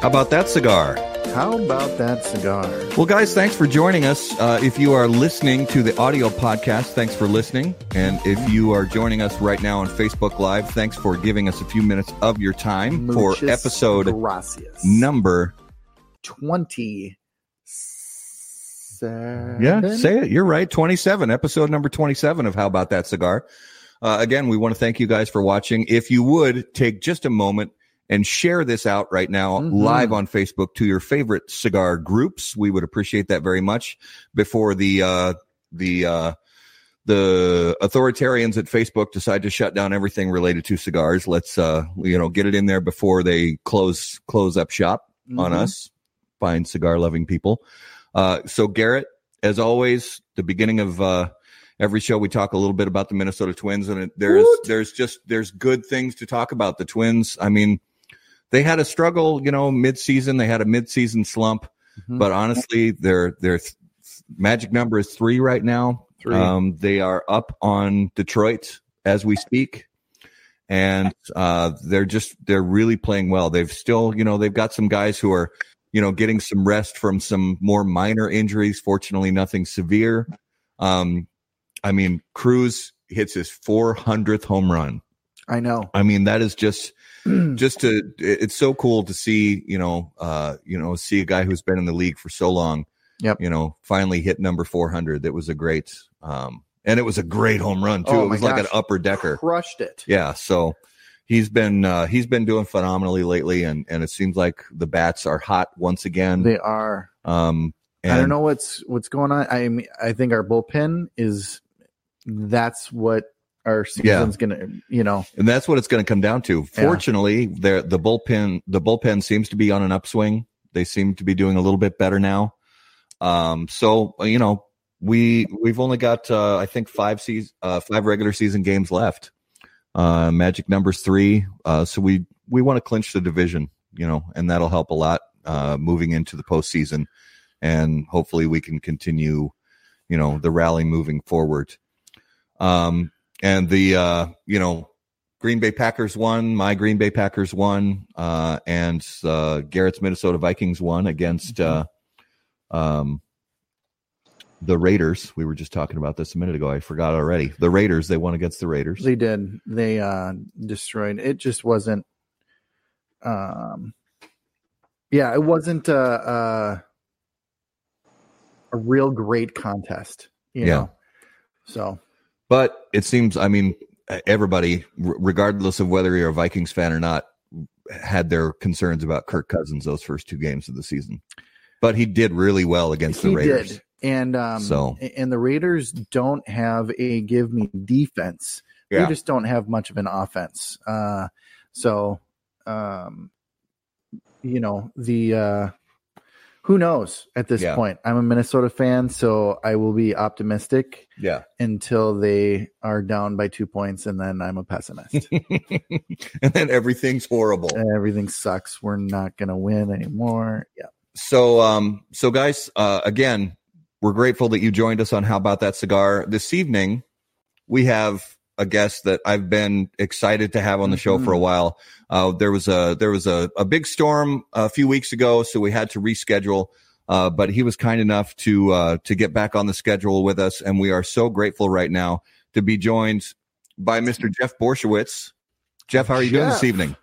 How about that cigar? How about that cigar? Well, guys, thanks for joining us. Uh, if you are listening to the audio podcast, thanks for listening. And if you are joining us right now on Facebook Live, thanks for giving us a few minutes of your time for episode gracias. number. 27. Yeah, say it. You're right. 27, episode number 27 of How About That Cigar. Uh, again, we want to thank you guys for watching. If you would take just a moment and share this out right now Mhm. live on Facebook to your favorite cigar groups, we would appreciate that very much before the, uh, the, uh, the authoritarians at Facebook decide to shut down everything related to cigars. Let's, uh, you know, get it in there before they close, close up shop on Mhm. us, fine cigar loving people. Uh, so Garrett, as always, the beginning of uh, every show we talk a little bit about the Minnesota Twins, and it, there's Woot. there's just there's good things to talk about. The Twins, I mean, they had a struggle, you know, mid-season. They had a mid-season slump, Mhm. but honestly, their their th- magic number is three right now. Three. Um, they are up on Detroit as we speak. And uh, they're just they're really playing well. They've still, you know, they've got some guys who are, you know, getting some rest from some more minor injuries. Fortunately, nothing severe. Um, I mean, Cruz hits his 400th home run. I know. I mean, that is just just to it's so cool to see you know uh you know see a guy who's been in the league for so long Yep. you know finally hit number 400 that was a great um and it was a great home run too Oh it was like an upper decker Crushed it. yeah so he's been uh he's been doing phenomenally lately and and it seems like the bats are hot once again They are. um and I don't know what's what's going on. I mean, I think our bullpen is that's what our Yeah. season's gonna. You know, and that's what it's going to come down to. Fortunately, the the bullpen the bullpen seems to be on an upswing. They seem to be doing a little bit better now. Um, so you know, we we've only got uh, I think five season uh, five regular season games left. Uh, magic numbers three. Uh, so we we want to clinch the division, you know, and that'll help a lot uh, moving into the postseason, and hopefully we can continue, you know, the rally moving forward. Um, and the uh, you know Green Bay Packers won. My Green Bay Packers won, uh, and uh, Garrett's Minnesota Vikings won against uh, um, the Raiders. We were just talking about this a minute ago. I forgot already. The Raiders. They won against the Raiders. they did. They uh destroyed. It just wasn't. Um. Yeah, it wasn't a a, a real great contest. You Yeah. know. So But it seems, I mean, everybody, regardless of whether you're a Vikings fan or not, had their concerns about Kirk Cousins those first two games of the season. But he did really well against the he Raiders. did. And um So- and the Raiders don't have a give me defense. Yeah. They just don't have much of an offense. Uh so um you know, the uh who knows at this Yeah. point. I'm a Minnesota fan, so I will be optimistic Yeah. until they are down by 2 points and then I'm a pessimist. and then everything's horrible. Everything sucks. We're not going to win anymore. Yeah. So, um, so guys, uh, again, we're grateful that you joined us on How About That Cigar this evening. We have a guest that I've been excited to have on the show for a while. Uh, there was a there was a, a big storm a few weeks ago, so we had to reschedule. Uh, but he was kind enough to uh, to get back on the schedule with us, and we are so grateful right now to be joined by Mr. Jeff Borysiewicz. Jeff, how are you doing this evening?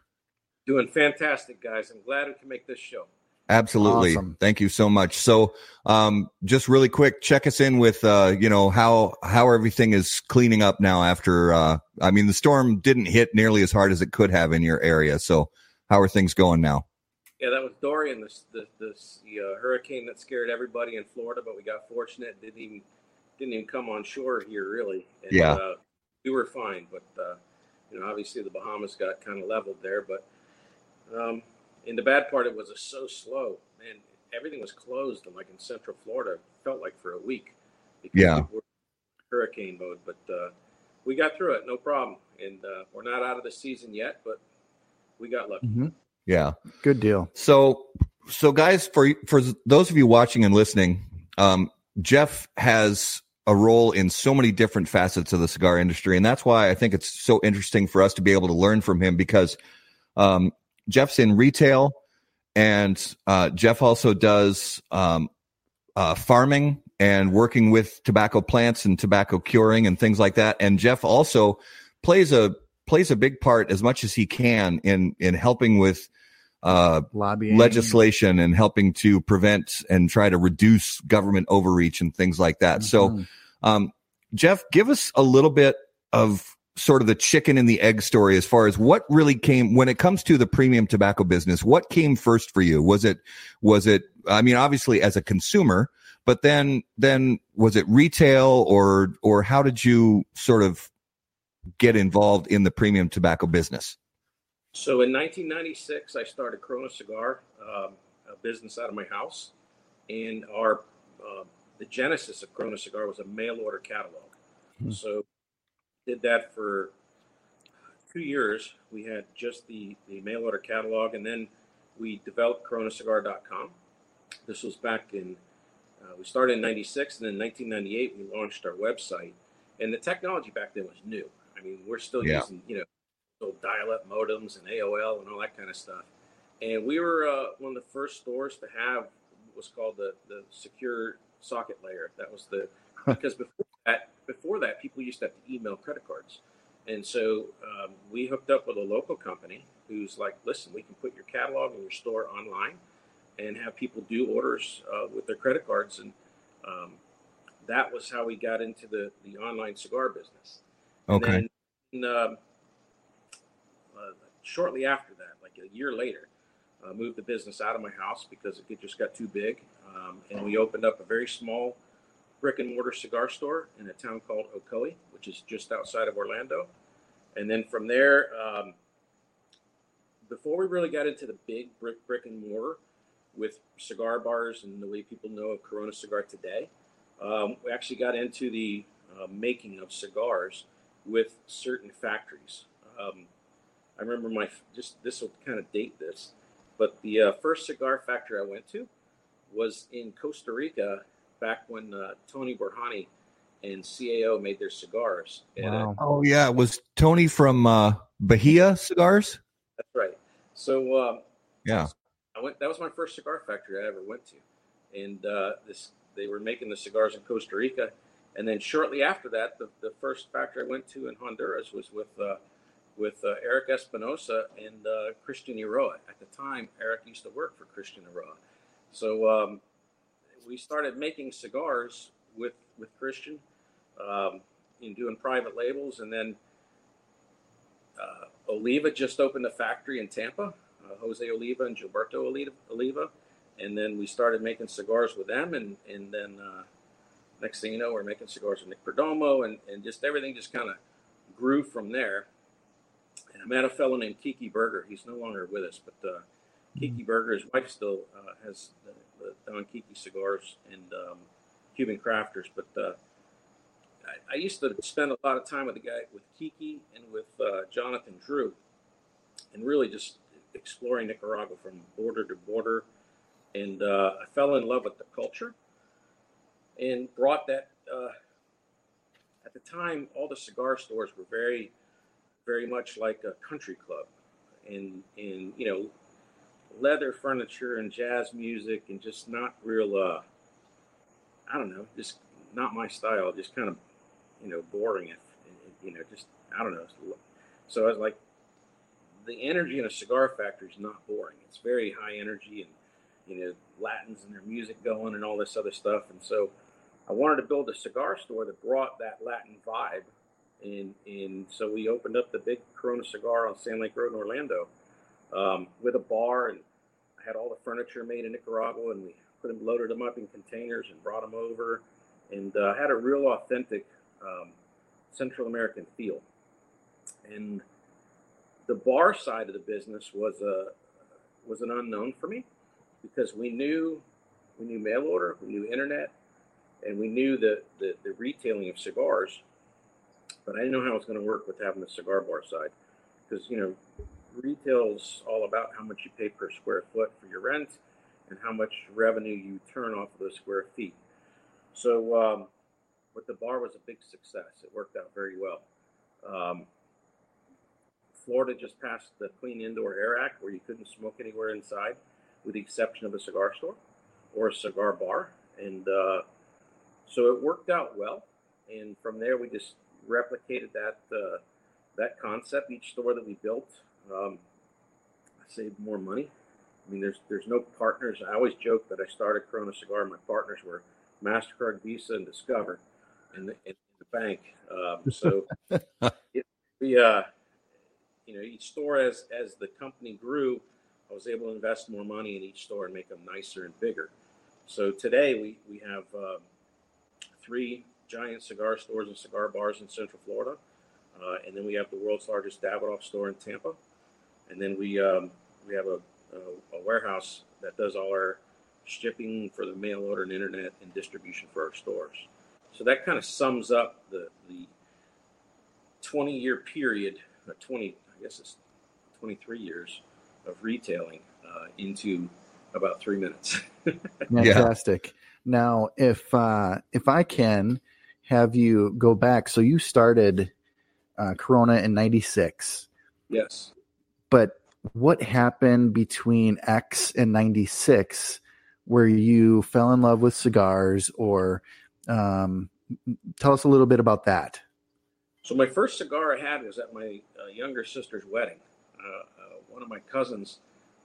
Doing fantastic, guys. I'm glad we can make this show. Absolutely. Awesome. Thank you so much. So, um, just really quick, check us in with, uh, you know, how, how everything is cleaning up now after, uh, I mean, the storm didn't hit nearly as hard as it could have in your area. So how are things going now? Yeah, that was Dorian, the the, the, the uh, hurricane that scared everybody in Florida, but we got fortunate. Didn't even didn't even come on shore here, really. And, Yeah. uh, we were fine, but uh, you know, obviously the Bahamas got kind of leveled there. But um, in the bad part, it was so slow, man. Everything was closed, and like in Central Florida, felt like for a week. Because Yeah. we were hurricane mode, but uh, we got through it, no problem. And uh, we're not out of the season yet, but we got lucky. Mhm. Yeah. Good deal. So, so guys, for, for those of you watching and listening, um, Jeff has a role in so many different facets of the cigar industry. And that's why I think it's so interesting for us to be able to learn from him because, um, Jeff's in retail and uh, Jeff also does um, uh, farming and working with tobacco plants and tobacco curing and things like that. And Jeff also plays a plays a big part as much as he can in in helping with uh, Lobbying. legislation and helping to prevent and try to reduce government overreach and things like that. So, Mhm. um, Jeff, give us a little bit of sort of the chicken and the egg story as far as what really came when it comes to the premium tobacco business. What came first for you? Was it was it? I mean, obviously as a consumer, but then then was it retail or or how did you sort of get involved in the premium tobacco business? So in 1996, I started Corona Cigar, um, a business out of my house, and our uh, the genesis of Corona Cigar was a mail order catalog. Hmm. So did that for two years. We had just the the mail order catalog, and then we developed CoronaCigar.com. This was back in uh, we started in '96, and then 1998 we launched our website. And the technology back then was new. I mean, we're still Yeah. using you know old dial-up modems and AOL and all that kind of stuff. And we were uh, one of the first stores to have what's called the the secure socket layer. That was the because before that before that people used to have to email credit cards, and so um, we hooked up with a local company who's like, listen, we can put your catalog in your store online, and have people do orders uh, with their credit cards, and um, that was how we got into the the online cigar business. And Okay. then, um, uh, shortly after that, like a year later, uh, moved the business out of my house because it just got too big, um, and we opened up a very small brick and mortar cigar store in a town called Ocoee, which is just outside of Orlando. And then from there, um, before we really got into the big brick brick and mortar with cigar bars and the way people know of Corona Cigar today, um, we actually got into the uh, making of cigars with certain factories. Um, I remember my just this will kind of date this, but the uh, first cigar factory I went to was in Costa Rica back when uh, Tony Borhani and CAO made their cigars. And, uh, Oh yeah, it was Tony from uh, Bahia Cigars? that's right. So um, Yeah. I went. That was my first cigar factory I ever went to, and uh, this they were making the cigars in Costa Rica, and then shortly after that, the, the first factory I went to in Honduras was with uh, with uh, Eric Espinosa and uh, Christian Eiroa. At the time, Eric used to work for Christian Eiroa, so um, we started making cigars with with Christian, um, in doing private labels, and then uh, Oliva just opened a factory in Tampa uh, Jose Oliva and Gilberto Oliva, and then we started making cigars with them, and and then uh, next thing you know, we're making cigars with Nick Perdomo, and and just everything just kind of grew from there. And I met a fellow named Kiki Berger. He's no longer with us, but uh, Kiki Berger, his wife still uh, has Don Kiki cigars and um, Cuban crafters, but. Uh, I, I used to spend a lot of time with the guy, with Kiki and with uh, Jonathan Drew, and really just exploring Nicaragua from border to border. And uh, I fell in love with the culture and brought that. Uh, at the time, all the cigar stores were very, very much like a country club, and and you know, leather furniture and jazz music, and just not real. Uh, I don't know, just not my style. Just kind of, you know, boring. If you know, just I don't know. So I was like, the energy in a cigar factory is not boring. It's very high energy and you know Latins and their music going and all this other stuff. And so I wanted to build a cigar store that brought that Latin vibe. And and so we opened up the big Corona Cigar on Sand Lake Road in Orlando um, with a bar and had all the furniture made in Nicaragua and we put them loaded them up in containers and brought them over and uh, had a real authentic um, Central American feel. And the bar side of the business was a was an unknown for me because we knew we knew mail order, we knew internet, and we knew the, the, the retailing of cigars, but I didn't know how it was going to work with having the cigar bar side because you know retail's all about how much you pay per square foot for your rent and how much revenue you turn off of those square feet. So, um, but the bar was a big success. It worked out very well. Um, Florida just passed the Clean Indoor Air Act, where you couldn't smoke anywhere inside. with the exception of a cigar store or a cigar bar. And uh, so it worked out well. And from there, we just replicated that uh, that concept. Each store that we built, um, I saved more money. I mean, there's there's no partners. I always joke that I started Corona Cigar. My partners were Mastercard, Visa, and Discover, and the, and the bank. Um, so it, we, uh, you know, each store as as the company grew, I was able to invest more money in each store and make them nicer and bigger. So today we we have um, three giant cigar stores and cigar bars in Central Florida, uh, and then we have the world's largest Davidoff store in Tampa, and then we um, we have a, a, a warehouse that does all our shipping for the mail order and internet and distribution for our stores. So that kind of sums up the the 20 year period, or 20 I guess it's 23 years of retailing uh, into about three minutes. Fantastic. Now, if uh, if I can have you go back, so you started uh, Corona in '96. Yes. But what happened between X and '96, where you fell in love with cigars, or um, tell us a little bit about that? So my first cigar I had was at my uh, younger sister's wedding. Uh, uh, one of my cousins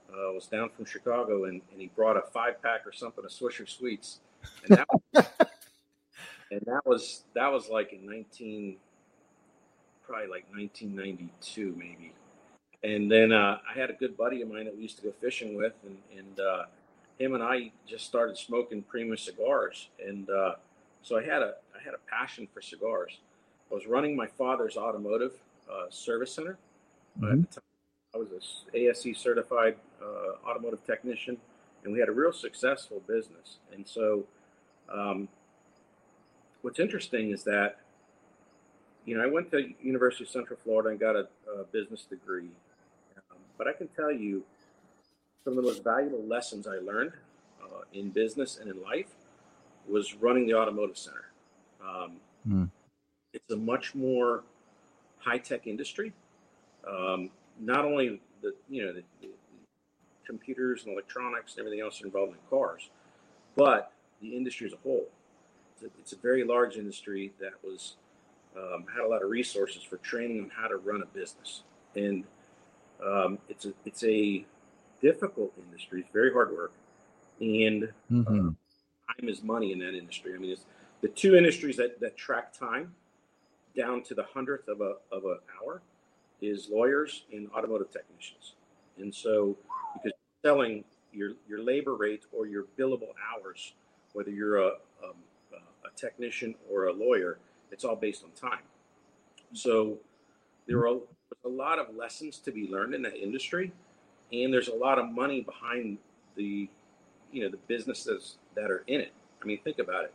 uh, was down from Chicago, and, and he brought a five pack or something of Swisher Sweets, and that, was, and that was that was like in nineteen, probably like nineteen ninety two maybe. And then uh, I had a good buddy of mine that we used to go fishing with, and and uh, him and I just started smoking Prima cigars, and so I had a I had a passion for cigars. I was running my father's automotive uh, service center. Mm-hmm. I was a ASE certified uh, automotive technician, and we had a real successful business. And so, um, what's interesting is that, you know, I went to University of Central Florida and got a, a business degree, but I can tell you some of the most valuable lessons I learned uh, in business and in life was running the automotive center. Um, mm it's a much more high tech industry. Um, not only the you know the, the, computers and electronics and everything else involved in cars, but the industry as a whole. It's a, it's a very large industry that was um, had a lot of resources for training on how to run a business, and um, it's a it's a difficult industry. It's very hard work, and mm-hmm. uh, time is money in that industry. I mean, it's the two industries that that track time down to the hundredth of a of an hour is lawyers and automotive technicians. And so, because selling your your labor rate or your billable hours, whether you're a um, a technician or a lawyer, it's all based on time. So there are a lot of lessons to be learned in that industry, and there's a lot of money behind the you know the businesses that are in it. I mean, think about it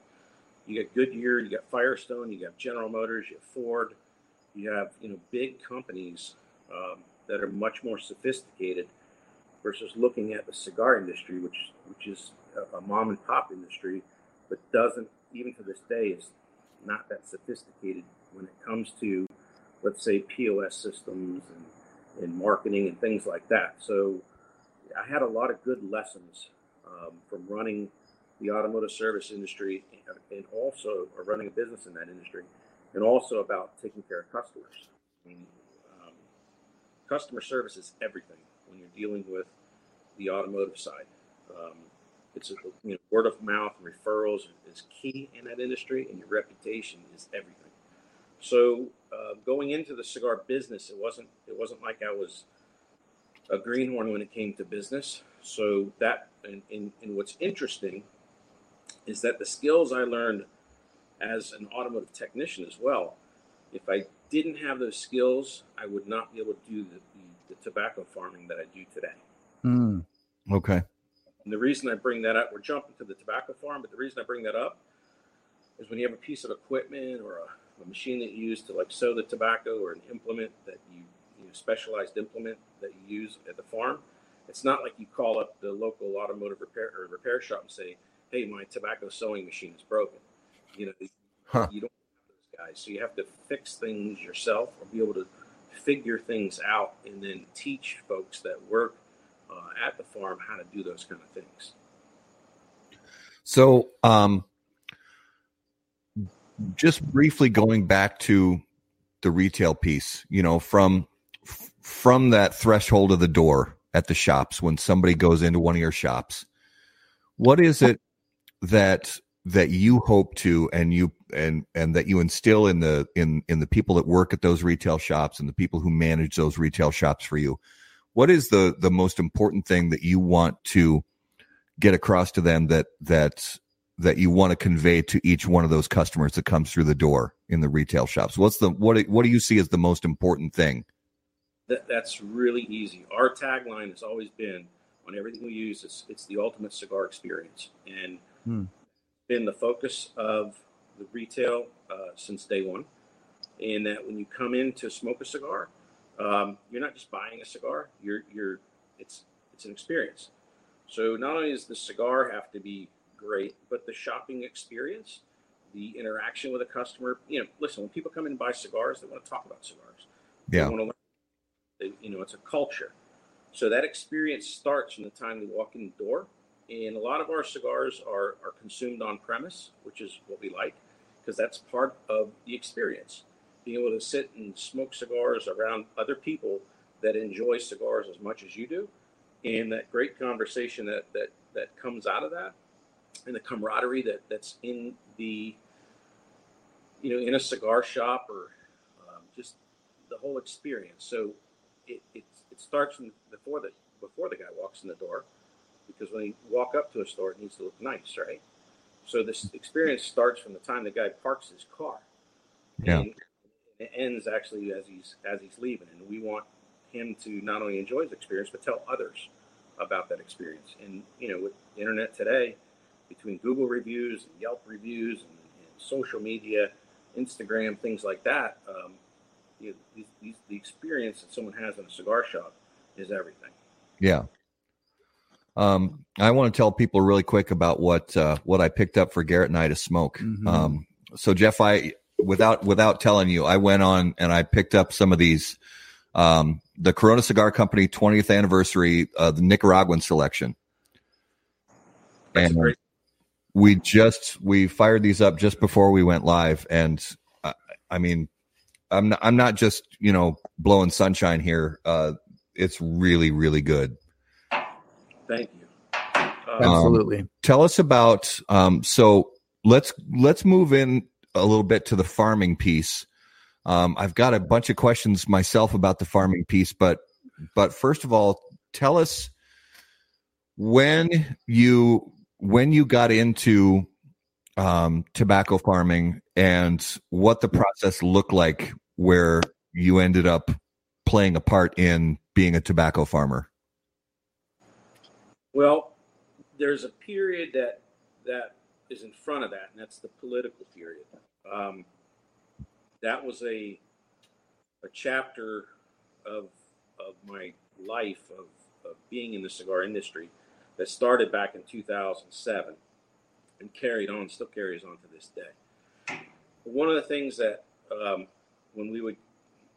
you got Goodyear, you got Firestone, you got General Motors, you have Ford, you have you know big companies um, that are much more sophisticated versus looking at the cigar industry, which which is a, a mom and pop industry, but doesn't even to this day is not that sophisticated when it comes to let's say POS systems and, and marketing and things like that. So I had a lot of good lessons um, from running the automotive service industry and also are running a business in that industry and also about taking care of customers. I mean, um, customer service is everything when you're dealing with the automotive side. Um, it's you know word of mouth and referrals is key in that industry, and your reputation is everything. So uh, going into the cigar business, it wasn't it wasn't like I was a greenhorn when it came to business. So that and, and, and what's interesting is that the skills I learned as an automotive technician as well, if I didn't have those skills, I would not be able to do the, the, the tobacco farming that I do today. Mm, okay. And the reason I bring that up, we're jumping to the tobacco farm, but the reason I bring that up is when you have a piece of equipment or a, a machine that you use to like sow the tobacco or an implement that you, you know, specialized implement that you use at the farm, it's not like you call up the local automotive repair or repair shop and say, hey, my tobacco sowing machine is broken. You know, huh. you don't have those guys. So you have to fix things yourself or be able to figure things out and then teach folks that work uh, at the farm how to do those kind of things. So, um, just briefly going back to the retail piece, you know, from from that threshold of the door at the shops when somebody goes into one of your shops, what is it that that you hope to and you and and that you instill in the in in the people that work at those retail shops and the people who manage those retail shops for you? What is the the most important thing that you want to get across to them that that that you want to convey to each one of those customers that comes through the door in the retail shops? What's the what what do you see as the most important thing? That, that's really easy. Our tagline has always been on everything we use. It's it's the ultimate cigar experience, and hmm. been the focus of the retail uh, since day one. And that when you come in to smoke a cigar, um, you're not just buying a cigar. You're you're it's it's an experience. So not only does the cigar have to be great, but the shopping experience, the interaction with a customer. You know, listen, when people come in and buy cigars, they want to talk about cigars. Yeah. They want to learn. They, you know, it's a culture. So that experience starts from the time they walk in the door. And a lot of our cigars are, are consumed on premise, which is what we like, because that's part of the experience. Being able to sit and smoke cigars around other people that enjoy cigars as much as you do, and that great conversation that that that comes out of that and the camaraderie that that's in the you know in a cigar shop or um, just the whole experience. So it, it, it starts from before the before the guy walks in the door because when you walk up to a store it needs to look nice right? So this experience starts from the time the guy parks his car. Yeah. And it ends actually as he's as he's leaving and we want him to not only enjoy his experience but tell others about that experience. And you know with the internet today between Google reviews and Yelp reviews and, and social media, Instagram, things like that, um, you know, these, these, the experience that someone has in a cigar shop is everything. Yeah. Um, I want to tell people really quick about what uh, what I picked up for Garrett and I to smoke. Mm-hmm. Um, so Jeff, I without without telling you, I went on and I picked up some of these um, the Corona Cigar Company 20th anniversary, uh, the Nicaraguan selection. That's and great we just we fired these up just before we went live, and uh, I mean, I'm not, I'm not just you know blowing sunshine here. Uh, it's really really good. Thank you. Uh, Absolutely. Um, tell us about um, so let's let's move in a little bit to the farming piece. Um, I've got a bunch of questions myself about the farming piece, but but first of all, tell us when you when you got into um, tobacco farming and what the process looked like where you ended up playing a part in being a tobacco farmer? Well, there's a period that that is in front of that, and that's the political period. Um, that was a a chapter of of my life of, of being in the cigar industry that started back in 2007 and carried on, still carries on to this day. One of the things that um, when we would,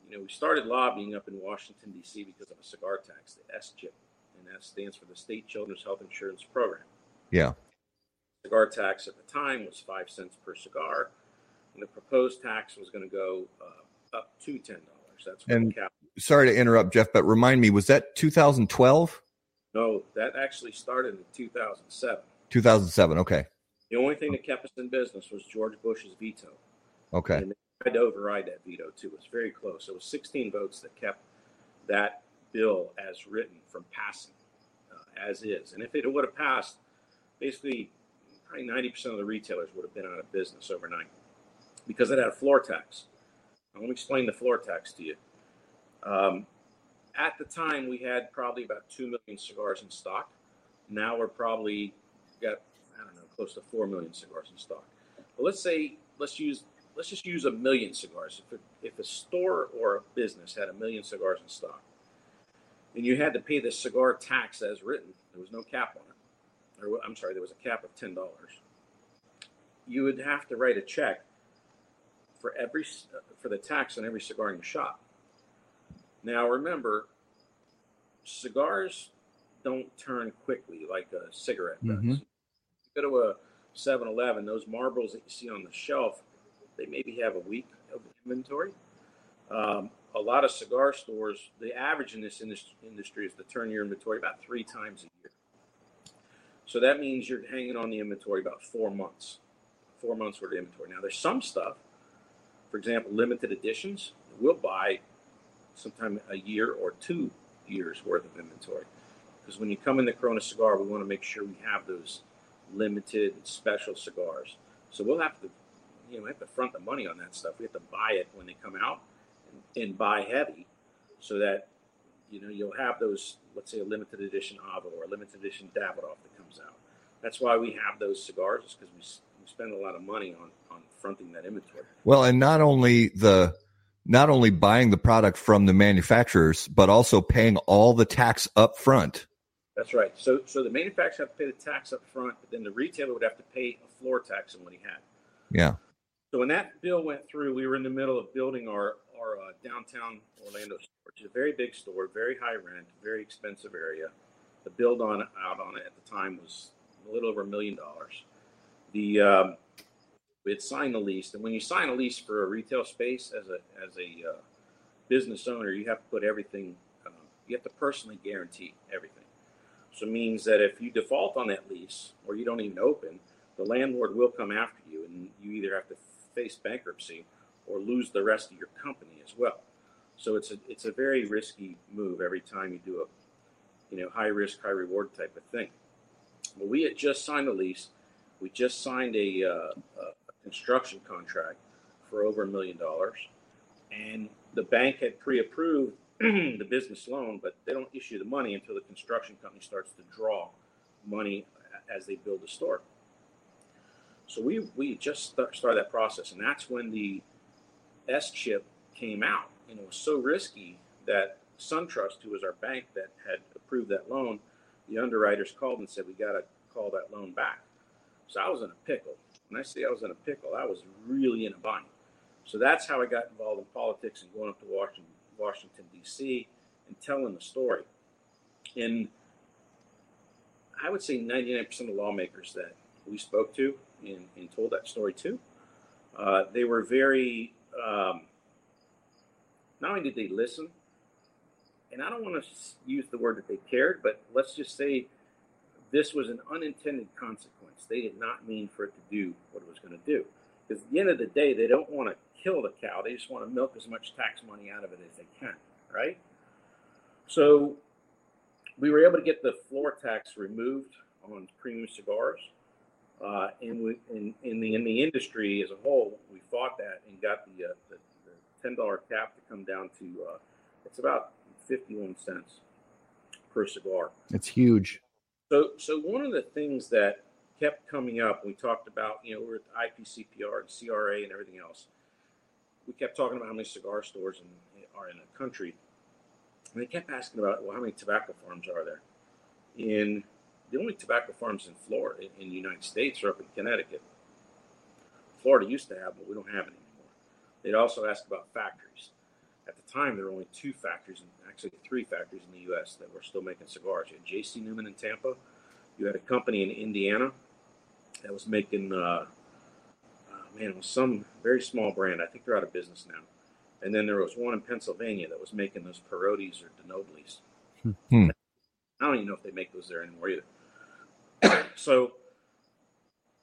you know, we started lobbying up in Washington, D.C. because of a cigar tax, the SCHIP, and that stands for the State Children's Health Insurance Program. Yeah. Cigar tax at the time was five cents per cigar, and the proposed tax was going to go uh, up to ten dollars. That's and sorry to interrupt, Jeff, but remind me, was that 2012? No, that actually started in 2007. 2007. Okay. The only thing that kept us in business was George Bush's veto. Okay. And they tried to override that veto too. It was very close. It was 16 votes that kept that bill as written from passing uh, as is. And if it would have passed, basically, probably 90% of the retailers would have been out of business overnight because it had a floor tax. Now, let me explain the floor tax to you. Um, at the time we had probably about 2 million cigars in stock. Now we're probably got i don't know close to 4 million cigars in stock. But let's say let's use let's just use a million cigars. If, if a store or a business had a million cigars in stock and you had to pay the cigar tax as written there was no cap on it or i'm sorry there was a cap of $10 you would have to write a check for every for the tax on every cigar in your shop now, remember, cigars don't turn quickly like a cigarette does. Mhm. You go to a 7-Eleven, those marbles that you see on the shelf, they maybe have a week of inventory. Um, a lot of cigar stores, the average in this industry is to turn your inventory about three times a year. So that means you're hanging on the inventory about four months, four months worth of inventory. Now, there's some stuff, for example, limited editions, we'll buy sometime a year or two years worth of inventory. Because when you come in the Corona cigar, we want to make sure we have those limited special cigars. So we'll have to, you know, we have to front the money on that stuff. We have to buy it when they come out and, and buy heavy so that, you know, you'll have those, let's say a limited edition Avo or a limited edition Davidoff that comes out. That's why we have those cigars, because we, we spend a lot of money on, on fronting that inventory. Well, and not only the not only buying the product from the manufacturers, but also paying all the tax up front. That's right. So, so the manufacturer have to pay the tax up front, but then the retailer would have to pay a floor tax on what he had. Yeah. So when that bill went through, we were in the middle of building our our uh, downtown Orlando store, which is a very big store, very high rent, very expensive area. The build on out on it at the time was a little over a million dollars. The um, had signed the lease, and when you sign a lease for a retail space as a as a uh, business owner, you have to put everything. Um, you have to personally guarantee everything. So it means that if you default on that lease or you don't even open, the landlord will come after you, and you either have to face bankruptcy or lose the rest of your company as well. So it's a it's a very risky move every time you do a you know high risk high reward type of thing. Well, we had just signed a lease. We just signed a, uh, a construction contract for over a million dollars, and the bank had pre-approved the business loan, but they don't issue the money until the construction company starts to draw money as they build the store. So we we just start, started that process, and that's when the S chip came out, and it was so risky that SunTrust, who was our bank that had approved that loan, the underwriters called and said we got to call that loan back. So I was in a pickle. When I say I was in a pickle, I was really in a bind. So that's how I got involved in politics and going up to Washington, Washington D.C. and telling the story. And I would say 99% of lawmakers that we spoke to and, and told that story to, uh, they were very, um, not only did they listen, and I don't want to use the word that they cared, but let's just say this was an unintended consequence. They did not mean for it to do what it was going to do. Because at the end of the day, they don't want to kill the cow. They just want to milk as much tax money out of it as they can, right? So we were able to get the floor tax removed on premium cigars. Uh, and we, in, in the in the industry as a whole, we fought that and got the, uh, the, the ten dollar cap to come down to uh, it's about fifty one cents per cigar. It's huge. So, so one of the things that kept coming up, we talked about, you know, we're at the IPCPR and CRA and everything else. We kept talking about how many cigar stores in, are in the country. And they kept asking about, well, how many tobacco farms are there? In the only tobacco farms in Florida, in the United States, are up in Connecticut. Florida used to have, but we don't have it anymore. They'd also ask about factories. At the time, there were only two factories, and actually three factories in the U.S. that were still making cigars. You had J.C. Newman in Tampa. You had a company in Indiana that was making, uh, uh, man, it was some very small brand. I think they're out of business now. And then there was one in Pennsylvania that was making those Parodis or De Nobilis. Hmm. I don't even know if they make those there anymore either. so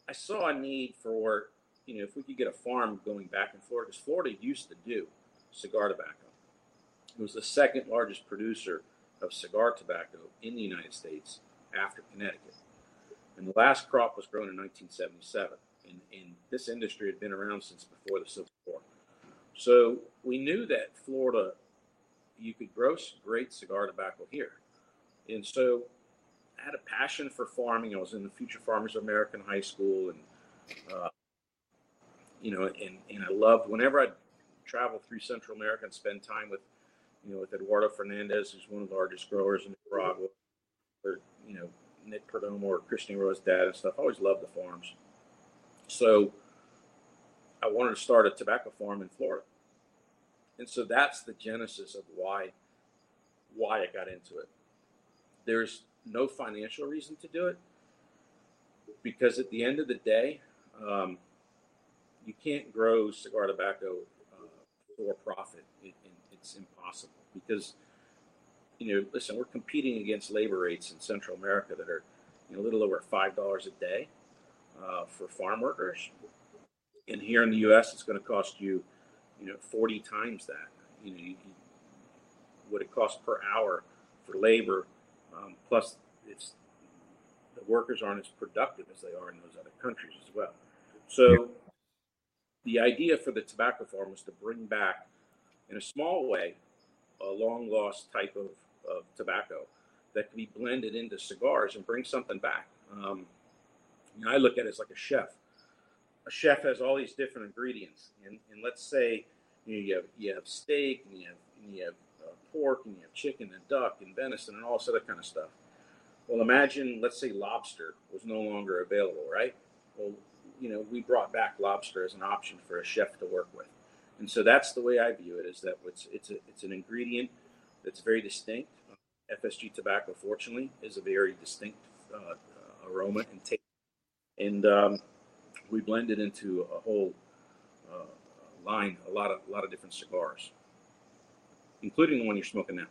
I saw a need for, you know, if we could get a farm going back in Florida, because Florida used to do cigar tobacco. It was the second largest producer of cigar tobacco in the United States after Connecticut. And the last crop was grown in 1977. And, and this industry had been around since before the Civil War. So we knew that Florida, you could grow great cigar tobacco here. And so I had a passion for farming. I was in the Future Farmers of America in high school. And, uh, you know, and, and I loved whenever I'd travel through Central America and spend time with, you know, with Eduardo Fernandez, who's one of the largest growers in Nicaragua, or, you know, Nick Perdomo or Christian Eiroa's dad and stuff. I always loved the farms. So I wanted to start a tobacco farm in Florida. And so that's the genesis of why why I got into it. There's no financial reason to do it because at the end of the day, um, you can't grow cigar tobacco for profit. It, it, it's impossible because you know, listen, we're competing against labor rates in Central America that are you know, a little over five dollars a day uh, for farm workers, and here in the U.S., it's going to cost you, you know, forty times that. You know, you, what it costs per hour for labor, um, plus it's the workers aren't as productive as they are in those other countries as well. So, the idea for the tobacco farm was to bring back, in a small way, a long lost type of, of tobacco that can be blended into cigars and bring something back. Um, you know, I look at it as like a chef. A chef has all these different ingredients, and, and let's say you, know, you have you have steak and you have and you have uh, pork and you have chicken and duck and venison and all this other kind of stuff. Well, imagine let's say lobster was no longer available, right? Well, you know, we brought back lobster as an option for a chef to work with, and so that's the way I view it: is that it's it's a, it's an ingredient that's very distinct. FSG tobacco, fortunately, is a very distinct uh, aroma and taste, and um, we blend it into a whole uh, line, a lot of a lot of different cigars, including the one you're smoking now.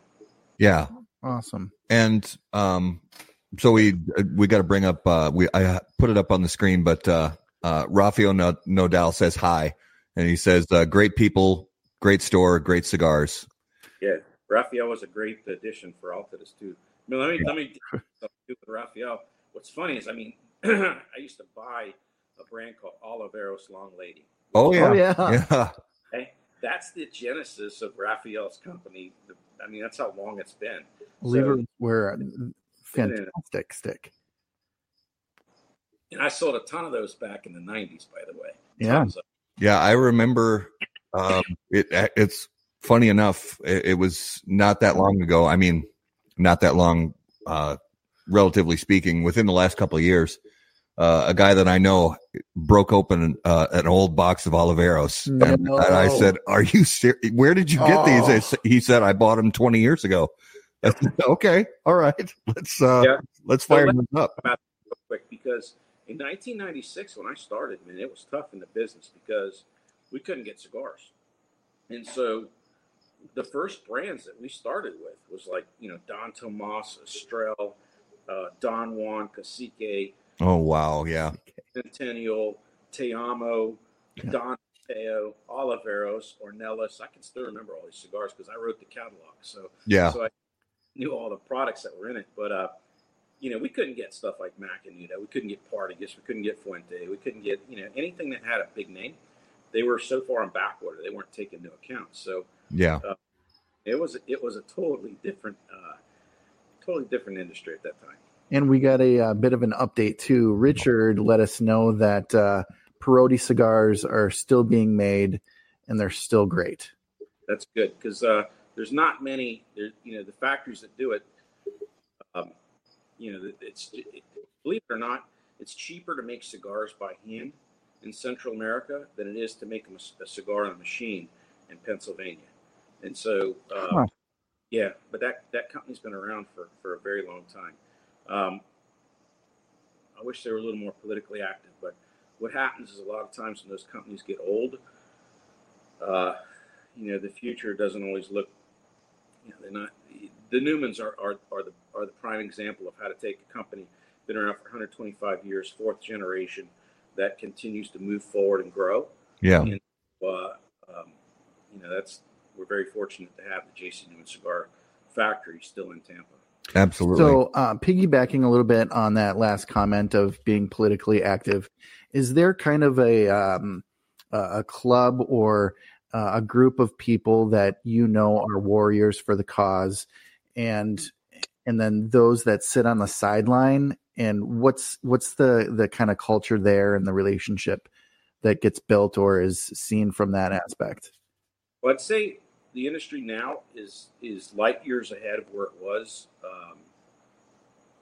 Yeah, awesome. And um, so we we got to bring up uh, we I put it up on the screen, but uh, uh, Rafael Nodal says hi, and he says uh, great people, great store, great cigars. Yeah, Rafael was a great addition for Altadis too. I mean, let me yeah. let me do with Rafael. What's funny is, I mean, I used to buy a brand called Oliveros Long Lady. Oh yeah, oh, yeah, yeah. Okay, that's the genesis of Rafael's company. I mean, that's how long it's been. Levers so, were fantastic stick. And I sold a ton of those back in the '90s, by the way. Yeah, yeah, I remember. Um, it it's funny enough. It, it, was not that long ago. I mean, not that long, uh, relatively speaking. Within the last couple of years, uh, a guy that I know broke open uh, an old box of Oliveros, no. and, and, I said, "Are you serious? Where did you get oh. these?" He said, "I bought them 20 years ago." Said, okay, all right, let's uh, yeah. let's fire so them up. Quick, because in 1996, when I started, man, it was tough in the business because we couldn't get cigars, and so the first brands that we started with was like you know Don Tomas, Estrell, uh, Don Juan, Cacique Oh wow, yeah. Centennial, Te Amo, Don Teo, Oliveros, Ornelas. I can still remember all these cigars because I wrote the catalog. So yeah, so I knew all the products that were in it. But uh, you know, we couldn't get stuff like Macanudo. We couldn't get Partagas. We couldn't get Fuente. We couldn't get you know anything that had a big name. They were so far in backwater; they weren't taken into account. So yeah, uh, it was it was a totally different, uh, totally different industry at that time. And we got a, a, uh, bit of an update too. Richard let us know that uh, Parodi cigars are still being made and they're still great. That's good because uh, there's not many. There, you know, the factories that do it. You know, it's it, believe it or not, it's cheaper to make cigars by hand in Central America than it is to make a, a cigar on a machine in Pennsylvania. And so, uh, huh. yeah, but that that company's been around for for a very long time. Um, I wish they were a little more politically active, but what happens is a lot of times when those companies get old, uh, you know, the future doesn't always look. You know, they're not. The Newmans are, are, are the are the prime example of how to take a company been around for 125 years, fourth generation, that continues to move forward and grow. Yeah. And, uh, um, you know, that's we're very fortunate to have the J.C. Newman Cigar Factory still in Tampa. Absolutely. So, uh, piggybacking a little bit on that last comment of being politically active, is there kind of a um, a club or uh, a group of people that you know are warriors for the cause, and and then those that sit on the sideline? And what's what's the the kind of culture there and the relationship that gets built or is seen from that aspect? Well, I'd say the industry now is is light years ahead of where it was um,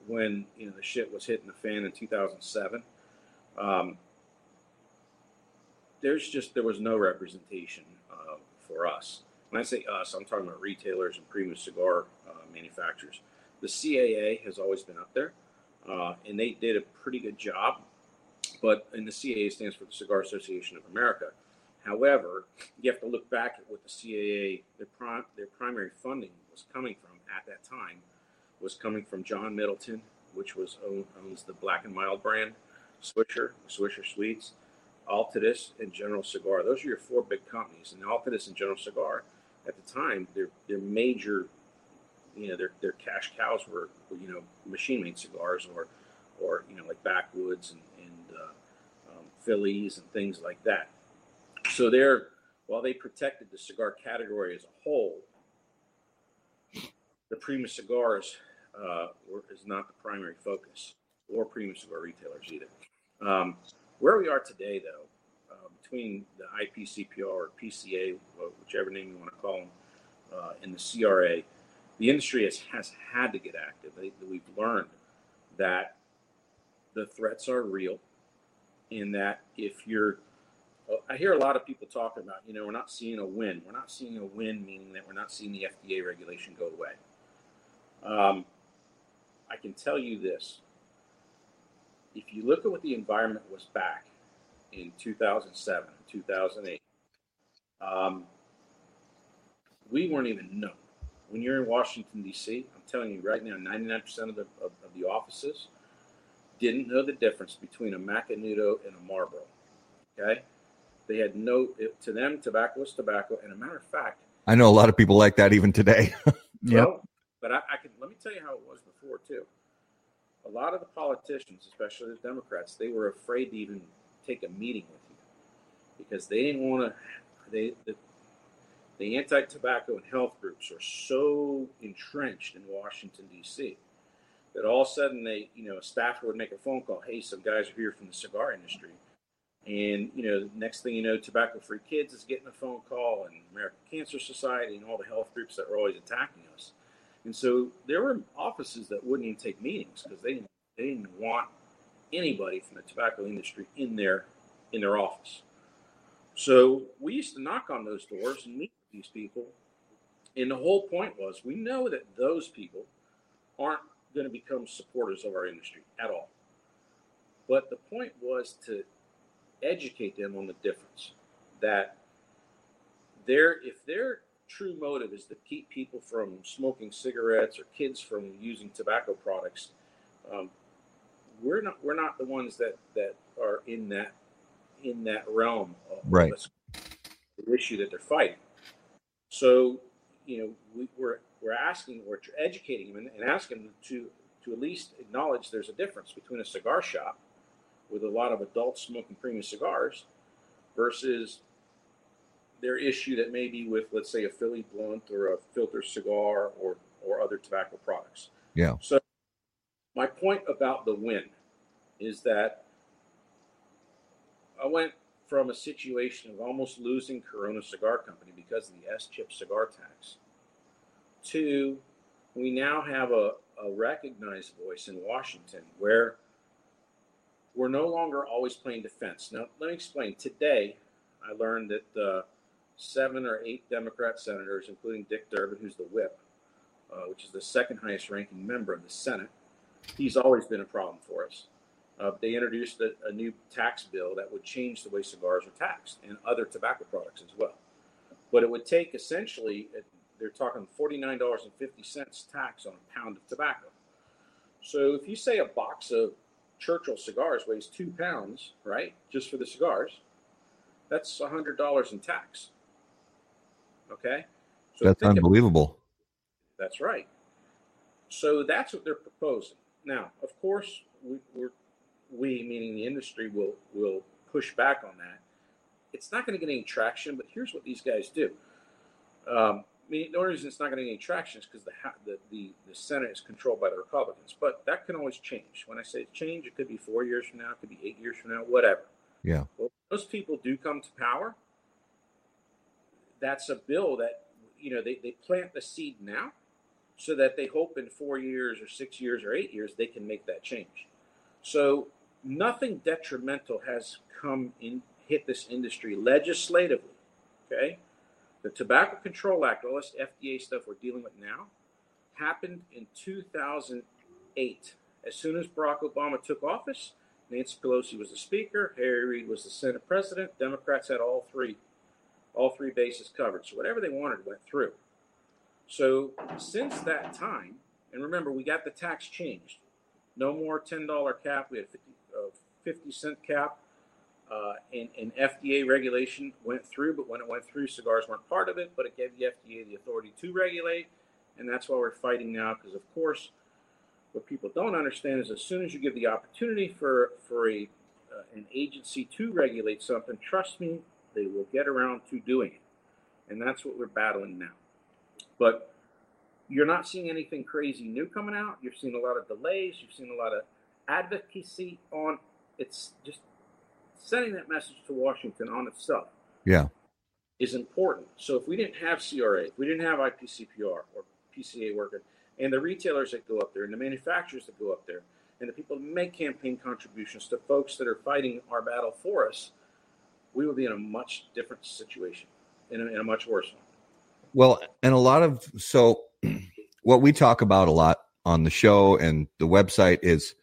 when you know the shit was hitting the fan in 2007. Um, there's just there was no representation uh, for us. When I say us, I'm talking about retailers and premium cigar uh, manufacturers. The CAA has always been up there, uh, and they did a pretty good job. But and the CAA stands for the Cigar Association of America. However, you have to look back at what the CAA their prim, their primary funding was coming from at that time was coming from John Middleton, which was owns the Black and Mild brand, Swisher, Swisher Sweets, Altadis, and General Cigar. Those are your four big companies. And Altadis and General Cigar, at the time, their their major, you know, their their cash cows were, you know, machine made cigars or, or you know, like backwoods and, and uh, um, and things like that. So they're while they protected the cigar category as a whole, the premium cigars uh, is not the primary focus, or premium cigar retailers either. Um, where we are today, though, uh, between the IPCPR or PCA, whichever name you want to call them, uh, and the CRA, the industry has, has had to get active. We've learned that the threats are real, and that if you're uh, I hear a lot of people talking about, you know, we're not seeing a win. We're not seeing a win, meaning that we're not seeing the FDA regulation go away. Um, I can tell you this if you look at what the environment was back in 2007, 2008, um, we weren't even known. When you're in Washington, D.C., I'm telling you right now, 99% of the, of, of the offices didn't know the difference between a Macanudo and a Marlboro. Okay? They had no, it, to them, tobacco was tobacco. And a matter of fact, I know a lot of people like that even today. yeah. but I, I can, let me tell you how it was before, too a lot of the politicians, especially the Democrats, they were afraid to even take a meeting with you because they didn't want to. They the, the anti-tobacco and health groups are so entrenched in Washington D.C. that all of a sudden they, you know, a staffer would make a phone call. Hey, some guys are here from the cigar industry, and you know, next thing you know, Tobacco Free Kids is getting a phone call, and American Cancer Society, and all the health groups that were always attacking us and so there were offices that wouldn't even take meetings because they, they didn't want anybody from the tobacco industry in their in their office. So we used to knock on those doors and meet these people. And the whole point was we know that those people aren't going to become supporters of our industry at all. But the point was to educate them on the difference that they're if they're true motive is to keep people from smoking cigarettes or kids from using tobacco products, um, we're not we're not the ones that that are in that in that realm of right. the issue that they're fighting. So, you know, we, we're we're asking, we're educating them and, and asking them to to at least acknowledge there's a difference between a cigar shop with a lot of adults smoking premium cigars versus their issue that may be with, let's say, a Philly blunt or a filter cigar or or other tobacco products. Yeah. So my point about the win is that I went from a situation of almost losing Corona Cigar Company because of the SCHIP cigar tax to we now have a, a recognized voice in Washington where we're no longer always playing defense. Now, let me explain. Today, I learned that uh, seven or eight Democrat senators, including Dick Durbin, who's the whip, uh, which is the second highest ranking member of the Senate. He's always been a problem for us. Uh, they introduced a, a, new tax bill that would change the way cigars are taxed and other tobacco products as well. But it would take essentially, they're talking $49.50 tax on a pound of tobacco. So if you say a box of Churchill cigars weighs two pounds, right, just for the cigars, that's $100 in tax. Okay. So that's unbelievable. That's right. So that's what they're proposing. Now, of course, we, we're, we, meaning the industry, will will push back on that. It's not going to get any traction, but here's what these guys do. Um, I mean, the only reason it's not going to get any traction is because the, the, the the Senate is controlled by the Republicans. But that can always change. When I say change, it could be four years from now, it could be eight years from now, whatever. Yeah. Well, those people do come to power that's a bill that you know they, they plant the seed now so that they hope in four years or six years or eight years they can make that change so nothing detrimental has come in hit this industry legislatively okay the tobacco control act all this fda stuff we're dealing with now happened in 2008. As soon as Barack Obama took office, Nancy Pelosi was the Speaker, Harry Reid was the Senate President. Democrats had all three, all three bases covered. So whatever they wanted went through. So since that time, and remember, we got the tax changed. No more $10 cap. We had 50, uh, 50 cent cap. Uh, and, and, FDA regulation went through, but when it went through, cigars weren't part of it, but it gave the FDA the authority to regulate. And that's why we're fighting now, because of course, what people don't understand is as soon as you give the opportunity for, for a, uh, an agency to regulate something, trust me, they will get around to doing it. And that's what we're battling now. But you're not seeing anything crazy new coming out. You've seen a lot of delays. You've seen a lot of advocacy on it's just sending that message to Washington on itself. Yeah. Is important. So if we didn't have CRA, if we didn't have IPCPR or PCA working, and the retailers that go up there, and the manufacturers that go up there, and the people that make campaign contributions to folks that are fighting our battle for us, we would be in a much different situation, in a, in a much worse one. Well, and a lot of so what we talk about a lot on the show and the website is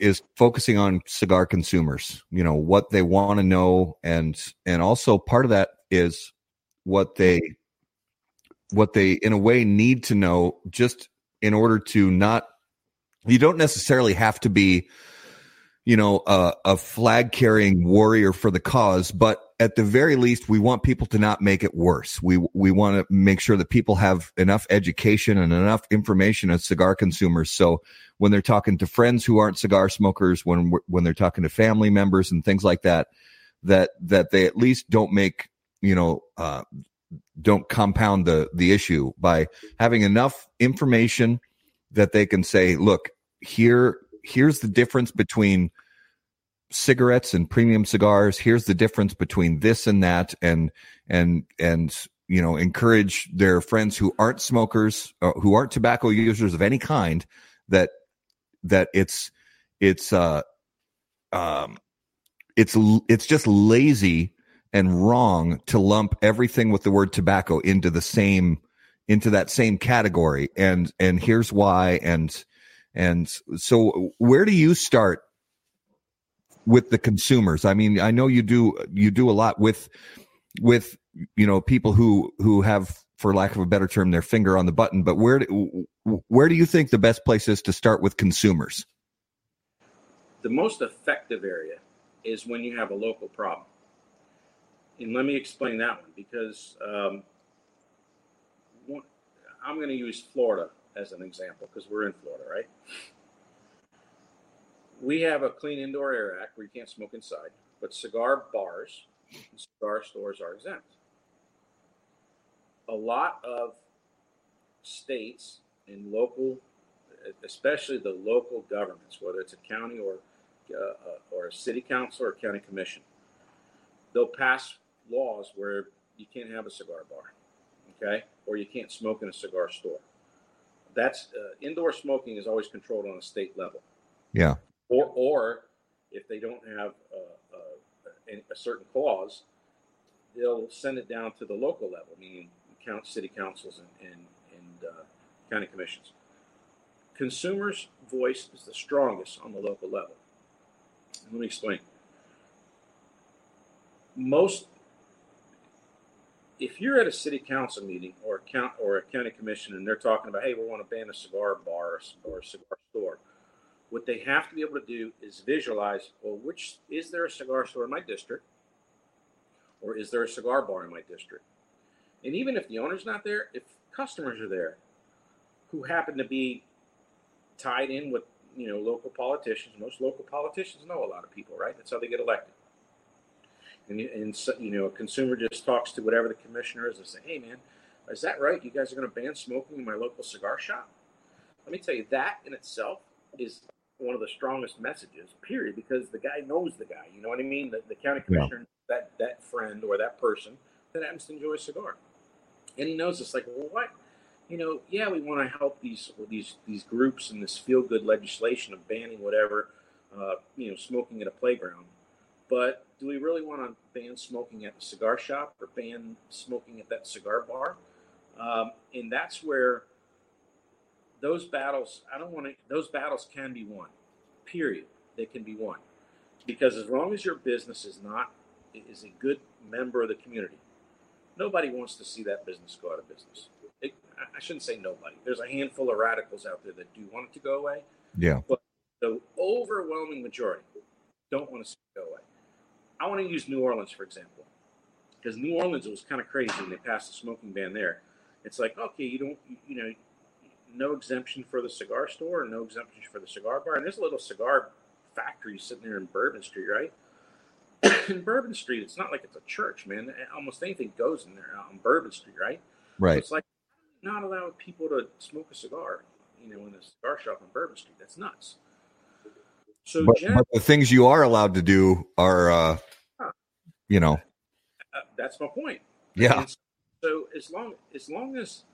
is focusing on cigar consumers you know what they want to know. And and also part of that is what they what they in a way need to know just in order to not you don't necessarily have to be you know a, a flag carrying warrior for the cause but at the very least, we want people to not make it worse. We we want to make sure that people have enough education and enough information as cigar consumers. So when they're talking to friends who aren't cigar smokers, when when they're talking to family members and things like that, that that they at least don't make you know uh, don't compound the the issue by having enough information that they can say, look, here here's the difference between cigarettes and premium cigars. Here's the difference between this and that and and and you know encourage their friends who aren't smokers uh, who aren't tobacco users of any kind that that it's it's uh um it's it's just lazy and wrong to lump everything with the word tobacco into the same into that same category. And and here's why. And and so where do you start with the consumers? I mean, I know you do you do a lot with with you know people who who have for lack of a better term their finger on the button but where do, where do you think the best place is to start with consumers? The most effective area is when you have a local problem. And let me explain that one because um, i'm going to use florida as an example because we're in florida right we have a clean indoor air act where you can't smoke inside, but cigar bars and cigar stores are exempt. A lot of states and local, especially the local governments, whether it's a county or uh, or a city council or county commission, they'll pass laws where you can't have a cigar bar, okay, or you can't smoke in a cigar store. That's uh, indoor smoking is always controlled on a state level. Yeah or or if they don't have a, a, a, certain clause, they'll send it down to the local level, meaning count city councils and and, and uh, county commissions. Consumers' voice is the strongest on the local level. And let me explain. Most, if you're at a city council meeting or a count or a county commission, and they're talking about, hey, we want to ban a cigar bar or a cigar store what they have to be able to do is visualize well, which is there a cigar store in my district? Or is there a cigar bar in my district? And even if the owner's not there, if customers are there who happen to be tied in with you know local politicians, most local politicians know a lot of people, right? That's how they get elected. And, and so, you know, a consumer just talks to whatever the commissioner is and say, "Hey, man, is that right? You guys are going to ban smoking in my local cigar shop?" Let me tell you, that in itself is one of the strongest messages, period, because the guy knows the guy. You know what I mean? The, the county commissioner, yeah. that that friend or that person that happens to enjoy a cigar, and he knows it's like, well, what? You know, yeah, we want to help these these these groups and this feel good legislation of banning whatever, uh, you know, smoking at a playground. But do we really want to ban smoking at the cigar shop or ban smoking at that cigar bar? Um, and that's where those battles, I don't want to. Those battles can be won. Period. They can be won because as long as your business is not is a good member of the community, nobody wants to see that business go out of business. It, I shouldn't say nobody. There's a handful of radicals out there that do want it to go away. Yeah. But the overwhelming majority don't want to see it go away. I want to use New Orleans, for example, because New Orleans was kind of crazy when they passed the smoking ban there. It's like, okay, you don't, you know, no exemption for the cigar store, no exemption for the cigar bar. And there's a little cigar factory sitting there in Bourbon Street, right? in Bourbon Street, it's not like it's a church, man. Almost anything goes in there on Bourbon Street, right? Right. So it's like not allowing people to smoke a cigar, you know, in a cigar shop on Bourbon Street. That's nuts. So, but, but the things you are allowed to do are, uh, Huh. you know, uh, that's my point. yeah, And so as long as long as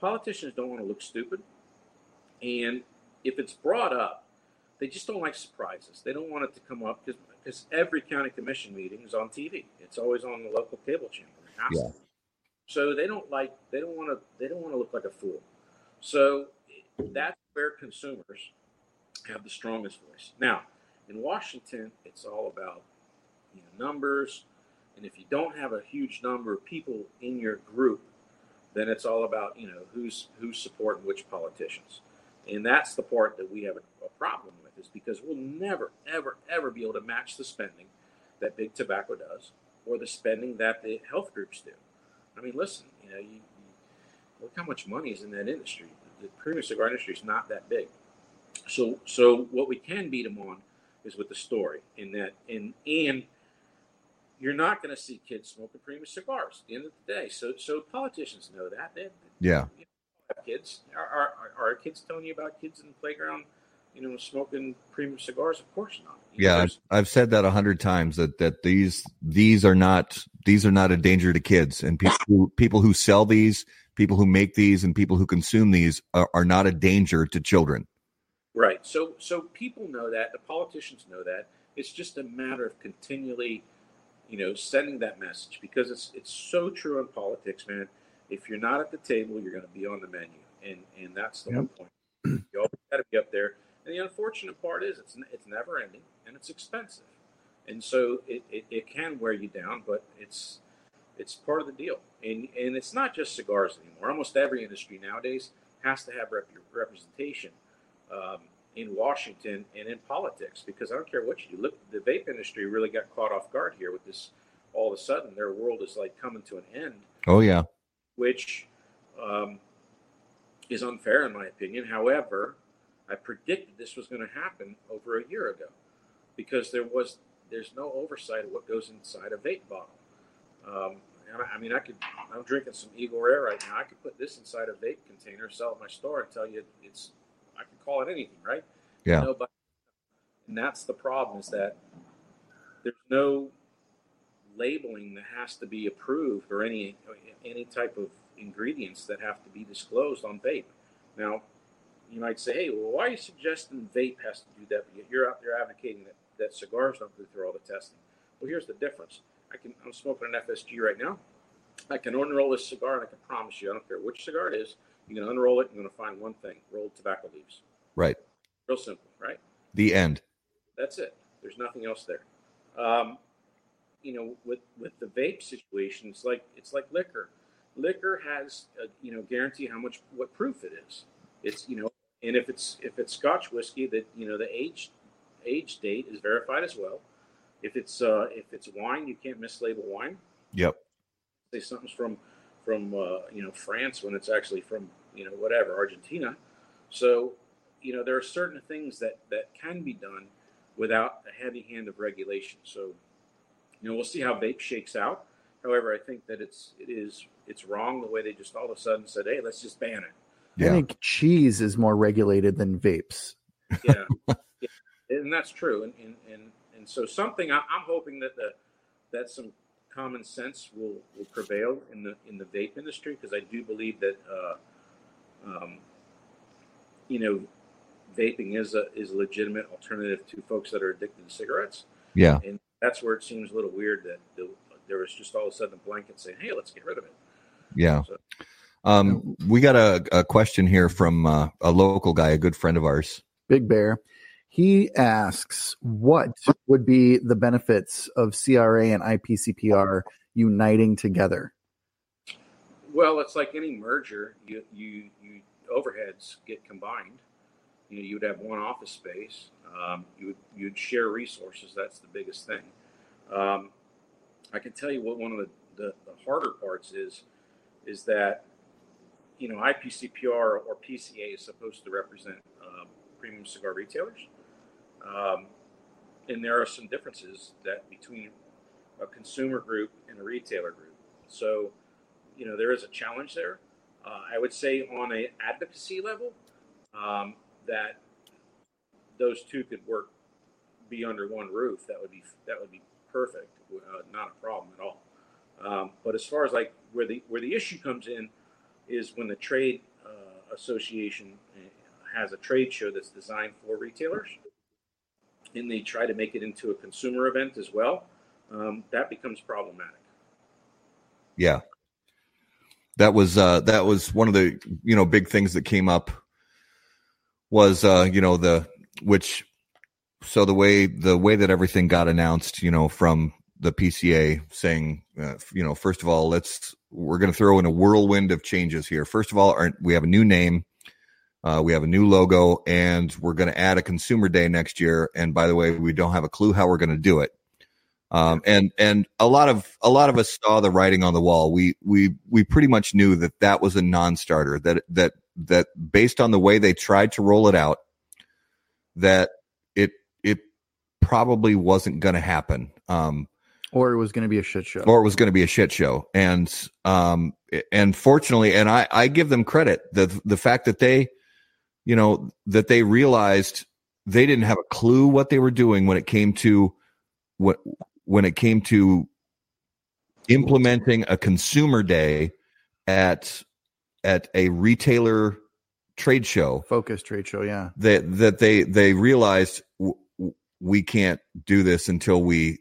politicians don't want to look stupid, and if it's brought up, they just don't like surprises. They don't want it to come up because because every county commission meeting is on TV. It's always on the local cable channel. Yeah. So they don't like they don't want to they don't want to look like a fool. So that's where consumers have the strongest voice. Now, in Washington, it's all about you know numbers, and if you don't have a huge number of people in your group, then it's all about you know who's who's supporting which politicians, and that's the part that we have a, a problem with is because we'll never ever ever be able to match the spending that big tobacco does or the spending that the health groups do. I mean, listen, you know, you, you look how much money is in that industry. The premium cigar industry is not that big. So, so what we can beat them on is with the story in that, and and you're not going to see kids smoking premium cigars at the end of the day. So, so politicians know that. They, yeah, you know, have kids are, are, are kids telling you about kids in the playground, you know, smoking premium cigars? Of course not. You know, yeah. I've, I've said that a hundred times that that these these are not these are not a danger to kids, and people who, people who sell these, people who make these, and people who consume these are, are not a danger to children. Right. So so people know that, the politicians know that. It's just a matter of continually, you know, sending that message because it's it's so true in politics, man. If you're not at the table, you're going to be on the menu, and and that's the Yep. whole point. You always got to be up there. And the unfortunate part is it's it's never ending and it's expensive, and so it, it, it can wear you down, but it's it's part of the deal. And and it's not just cigars anymore. Almost every industry nowadays has to have rep- representation um, in Washington and in politics because I don't care what you do. Look, the vape industry really got caught off guard here with this. All of a sudden, their world is like coming to an end, Oh yeah, which um, is unfair in my opinion. However, I predicted this was going to happen over a year ago because there was there's no oversight of what goes inside a vape bottle. Um, and I, I mean, I could I'm drinking some Eagle Rare right now. I could put this inside a vape container, sell it at my store, and tell you it's I can call it anything, right? Yeah. Nobody, and that's the problem is that there's no labeling that has to be approved or any any type of ingredients that have to be disclosed on vape. Now, you might say, "Hey, well, why are you suggesting vape has to do that?" But you're out there advocating that, that cigars don't go through all the testing. Well, here's the difference. I can I'm smoking an FSG right now. I can unroll this cigar, and I can promise you, I don't care which cigar it is, you can unroll it. and You're going to find one thing: rolled tobacco leaves. right. Real simple, right? The end. That's it. There's nothing else there. Um, you know, with with the vape situation, it's like it's like liquor. Liquor has a, you know guarantee how much what proof it is. It's you know, and if it's if it's Scotch whiskey, that you know the age age date is verified as well. If it's uh, if it's wine, you can't mislabel wine. Yep. Say something's from from uh, you know France when it's actually from you know whatever Argentina. So you know there are certain things that that can be done without a heavy hand of regulation. So you know we'll see how vape shakes out. However, I think that it's it is it's wrong the way they just all of a sudden said, "Hey, let's just ban it." I think cheese is more regulated than vapes. Yeah, yeah. and that's true. And and and, and so something I, I'm hoping that the that some common sense will, will prevail in the in the vape industry because I do believe that uh, um, you know vaping is a is a legitimate alternative to folks that are addicted to cigarettes, Yeah. and that's where it seems a little weird that the, there was just all of a sudden a blanket saying, "Hey, let's get rid of it." Yeah. So- Um, we got a, a question here from uh, a local guy, a good friend of ours. Big Bear. He asks, what would be the benefits of CRA and IPCPR uniting together? Well, it's like any merger. You you you overheads get combined. You know, you would have one office space. Um, you would you'd share resources. That's the biggest thing. Um, I can tell you what one of the, the, the harder parts is, is that you know IPCPR or PCA is supposed to represent um, premium cigar retailers, um, and there are some differences that between a consumer group and a retailer group. So, you know, there is a challenge there. Uh, I would say on a advocacy level, um, that those two could work, be under one roof. That would be that would be perfect, uh, not a problem at all. Um, but as far as like where the where the issue comes in is when the trade uh, association uh, has a trade show that's designed for retailers, and they try to make it into a consumer event as well. Um, that becomes problematic. Yeah, that was uh, that was one of the you know big things that came up was uh, you know the which so the way the way that everything got announced you know from the PCA saying uh, you know first of all let's we're going to throw in a whirlwind of changes here. First of all, our, we have a new name. Uh, we have a new logo and we're going to add a consumer day next year. And by the way, we don't have a clue how we're going to do it. Um, and and a lot of a lot of us saw the writing on the wall. We we we pretty much knew that that was a non-starter. That that that based on the way they tried to roll it out, that it it probably wasn't going to happen. Um, or it was going to be a shit show. Or it was going to be a shit show. And um and fortunately, and I I give them credit the the fact that they, you know, that they realized they didn't have a clue what they were doing when it came to what when it came to implementing a consumer day at at a retailer trade show focus trade show yeah that that they they realized w- we can't do this until we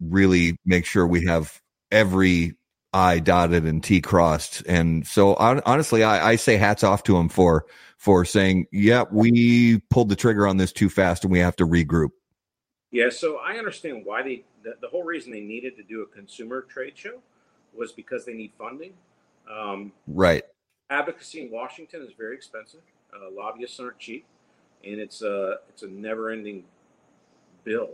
really make sure we have every I dotted and T crossed. And so honestly, I, I, say hats off to them for, for saying, yeah, we pulled the trigger on this too fast and we have to regroup. Yeah. So I understand why they, the, the whole reason they needed to do a consumer trade show was because they need funding. Um, right. Advocacy in Washington is very expensive. Uh, lobbyists aren't cheap and it's a, it's a never ending bill.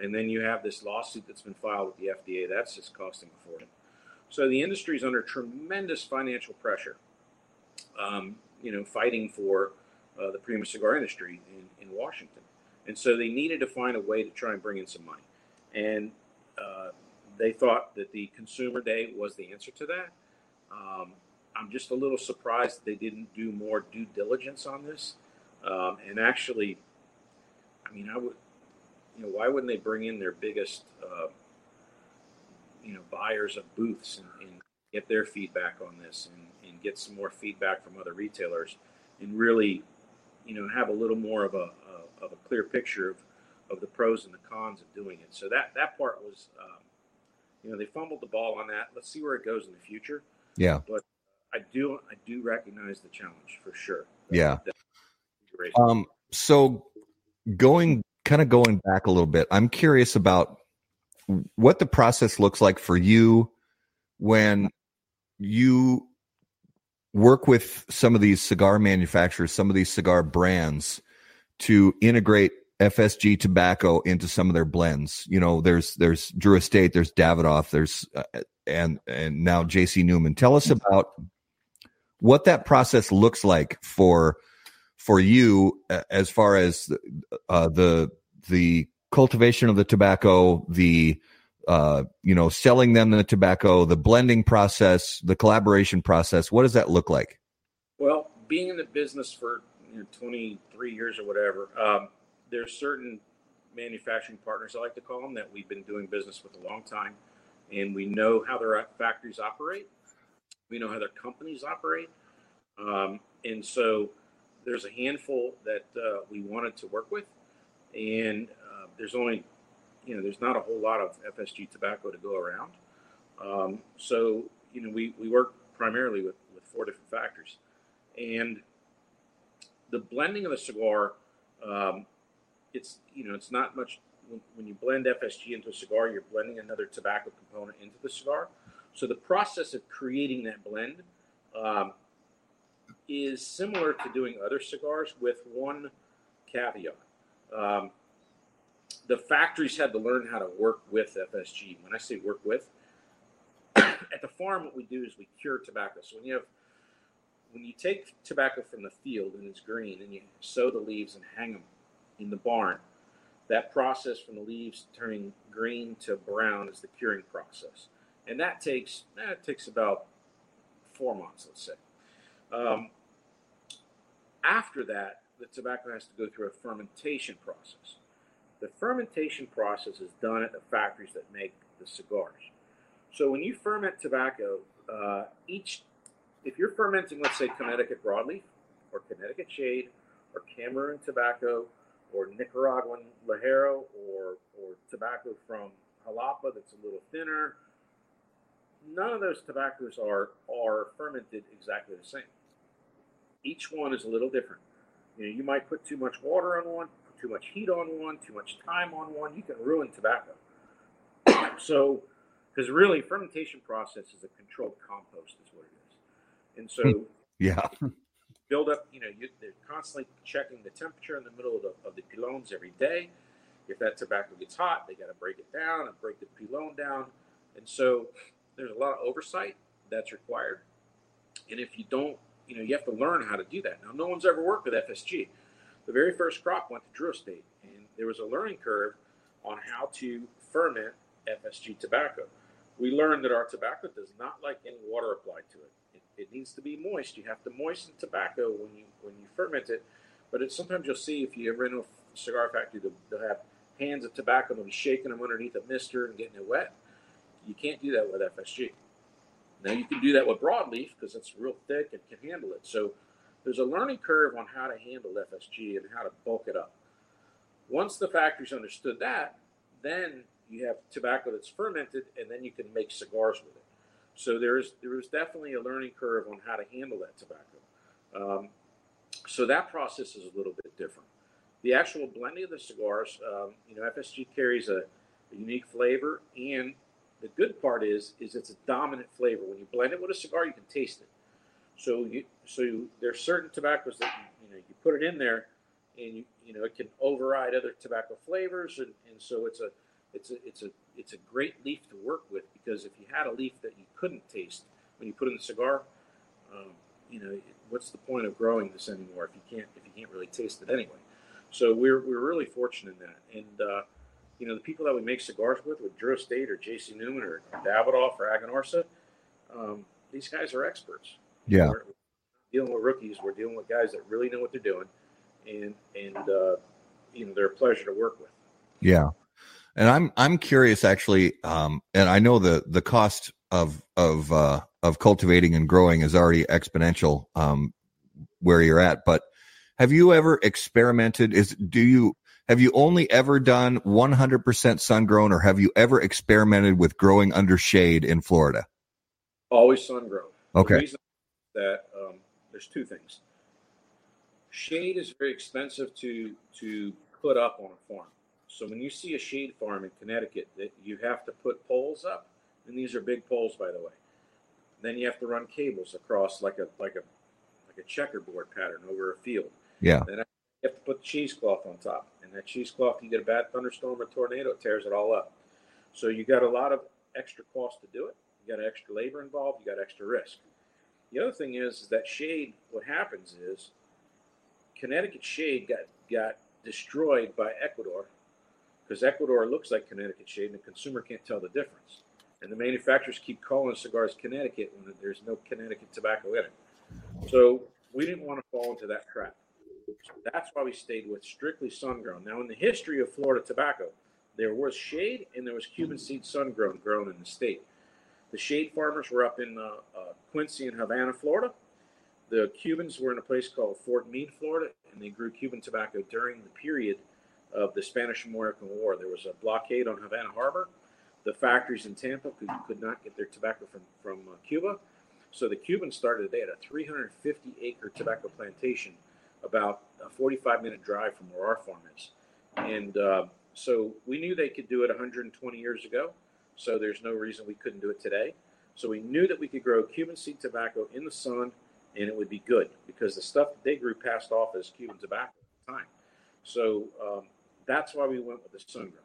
And then you have this lawsuit that's been filed with the FDA. That's just costing a fortune. So the industry is under tremendous financial pressure, um, you know, fighting for uh, the premium cigar industry in, in Washington. And so they needed to find a way to try and bring in some money. And uh, they thought that the Consumer Day was the answer to that. Um, I'm just a little surprised they didn't do more due diligence on this. Um, and actually, I mean, I would, you know, why wouldn't they bring in their biggest, uh, you know, buyers of booths and, and, get their feedback on this and, and, get some more feedback from other retailers and really, you know, have a little more of a, a of a clear picture of, of the pros and the cons of doing it. So that that part was, um, you know, they fumbled the ball on that. Let's see where it goes in the future. Yeah, but I do I do recognize the challenge for sure. yeah. um. So going kind of going back a little bit, I'm curious about what the process looks like for you when you work with some of these cigar manufacturers, some of these cigar brands to integrate FSG tobacco into some of their blends. You know, there's there's Drew Estate, there's Davidoff, there's uh, and and now JC Newman. Tell us about what that process looks like for for you as far as uh, the the cultivation of the tobacco, the uh, you know, selling them the tobacco, the blending process, the collaboration process. What does that look like? Well, being in the business for you know, 23 years or whatever, um, there's certain manufacturing partners, I like to call them, that we've been doing business with a long time, and we know how their factories operate. We know how their companies operate, um, and so there's a handful that uh, we wanted to work with, and uh, there's only, you know, there's not a whole lot of FSG tobacco to go around. Um, so, you know, we, we work primarily with, with four different factors, and the blending of the cigar, um, it's you know it's not much when, when you blend FSG into a cigar, you're blending another tobacco component into the cigar. So the process of creating that blend um, is similar to doing other cigars with one caveat. Um, the factories had to learn how to work with FSG. When I say work with, at the farm, what we do is we cure tobacco. So when you have when you take tobacco from the field and it's green, and you sow the leaves and hang them in the barn, that process from the leaves turning green to brown is the curing process, and that takes that takes about four months, let's say. Um, after that, the tobacco has to go through a fermentation process. The fermentation process is done at the factories that make the cigars. So when you ferment tobacco, uh, each if you're fermenting, let's say Connecticut broadleaf, or Connecticut shade, or Cameroon tobacco, or Nicaraguan ligero, or or tobacco from Jalapa that's a little thinner, none of those tobaccos are are fermented exactly the same. Each one is a little different. You know, you might put too much water on one, too much heat on one, too much time on one. You can ruin tobacco. so, because really, fermentation process is a controlled compost, is what it is. And so, yeah, build up. You know, you, they're constantly checking the temperature in the middle of the, of the pilons every day. If that tobacco gets hot, they got to break it down and break the pilon down. And so, there's a lot of oversight that's required. And if you don't, you know, you have to learn how to do that. Now, no one's ever worked with FSG. The very first crop went to Drew Estate, and there was a learning curve on how to ferment FSG tobacco. We learned that our tobacco does not like any water applied to it. It, needs to be moist. You have to moisten tobacco when you when you ferment it. But it's sometimes you'll see if you ever in a cigar factory, they'll, they'll have hands of tobacco and they'll be shaking them underneath a mister and getting it wet. You can't do that with FSG. Now you can do that with broadleaf because it's real thick and can handle it. So there's a learning curve on how to handle FSG and how to bulk it up. Once the factories understood that, then you have tobacco that's fermented, and then you can make cigars with it. So there's there is definitely a learning curve on how to handle that tobacco. Um, so that process is a little bit different. The actual blending of the cigars, um, you know, FSG carries a, a unique flavor, and the good part is is it's a dominant flavor. When you blend it with a cigar, you can taste it. So you so you, there's certain tobaccos that you, you know you put it in there, and you you know it can override other tobacco flavors, and, and so it's a it's a it's a it's a great leaf to work with because if you had a leaf that you couldn't taste when you put in the cigar, um, you know what's the point of growing this anymore if you can't if you can't really taste it anyway. So we're we're really fortunate in that, and uh, you know the people that we make cigars with, with Drew Estate or J.C. Newman or Davidoff or Aganorsa, um, these guys are experts. Yeah. We're dealing with rookies. We're dealing with guys that really know what they're doing, and and uh, you know they're a pleasure to work with. Yeah, and I'm I'm curious actually, um, and I know the the cost of of uh, of cultivating and growing is already exponential um, where you're at. But have you ever experimented? Is do you have you only ever done 100% sun grown, or have you ever experimented with growing under shade in Florida? Always sun grown. Okay that um, there's two things. Shade is very expensive to to put up on a farm. So when you see a shade farm in Connecticut, that you have to put poles up, and these are big poles, by the way. Then you have to run cables across like a like a like a checkerboard pattern over a field. Yeah. Then you have to put cheesecloth on top, and that cheesecloth, you get a bad thunderstorm or tornado, it tears it all up. So you got a lot of extra cost to do it. You got extra labor involved. You got extra risk. The other thing is, is that shade. What happens is Connecticut shade got got destroyed by Ecuador because Ecuador looks like Connecticut shade, and the consumer can't tell the difference. And the manufacturers keep calling cigars Connecticut when there's no Connecticut tobacco in it. So we didn't want to fall into that trap. So that's why we stayed with strictly sun grown. Now, in the history of Florida tobacco, there was shade and there was Cuban seed sun grown grown in the state. The shade farmers were up in uh, uh, Quincy and Havana, Florida. The Cubans were in a place called Fort Meade, Florida, and they grew Cuban tobacco during the period of the Spanish American War. There was a blockade on Havana Harbor. The factories in Tampa could, could not get their tobacco from, from uh, Cuba. So the Cubans started. They had a 350 acre tobacco plantation, about a 45 minute drive from where our farm is, and uh, so we knew they could do it 120 years ago. So there's no reason we couldn't do it today. So we knew that we could grow Cuban seed tobacco in the sun, and it would be good because the stuff that they grew passed off as Cuban tobacco at the time. So um, that's why we went with the sun grown.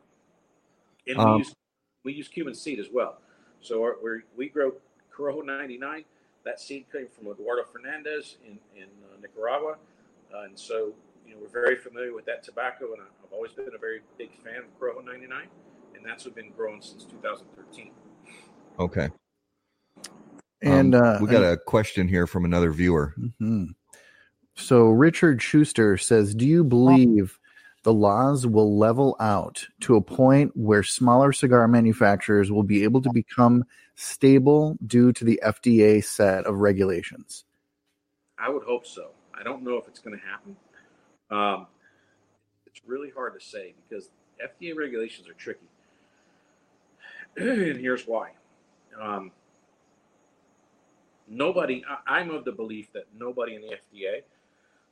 And we, Um, use, we use Cuban seed as well. So our, we're, we grow Corojo 99. That seed came from Eduardo Fernandez in, in uh, Nicaragua. Uh, and so, you know, we're very familiar with that tobacco, and I- I've always been a very big fan of Corojo 99. And that's what been growing since 2013. Okay. And Um, uh, we got a question here from another viewer. Mhm. So Richard Schuster says, "Do you believe the laws will level out to a point where smaller cigar manufacturers will be able to become stable due to the FDA set of regulations?" I would hope so. I don't know if it's going to happen. Um, it's really hard to say because FDA regulations are tricky. and here's why. Um, nobody, I, I'm of the belief that nobody in the FDA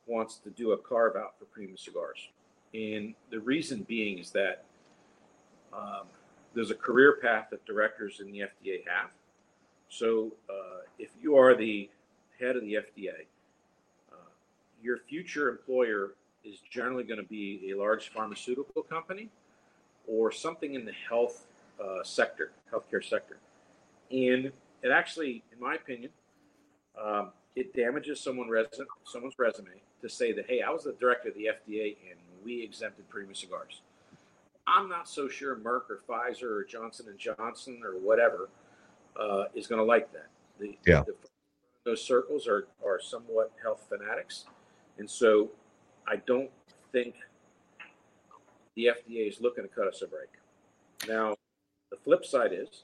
wants to do a carve out for premium cigars. And the reason being is that um, there's a career path that directors in the FDA have. So uh, if you are the head of the FDA, uh, your future employer is generally going to be a large pharmaceutical company or something in the health uh, sector, healthcare sector. And it actually, in my opinion, um, it damages someone resume, someone's resume to say that, hey, I was the director of the FDA and we exempted premium cigars. I'm not so sure Merck or Pfizer or Johnson and Johnson or whatever uh, is going to like that. The, Yeah. the, those circles are, are somewhat health fanatics, and so I don't think the FDA is looking to cut us a break. Now, the flip side is,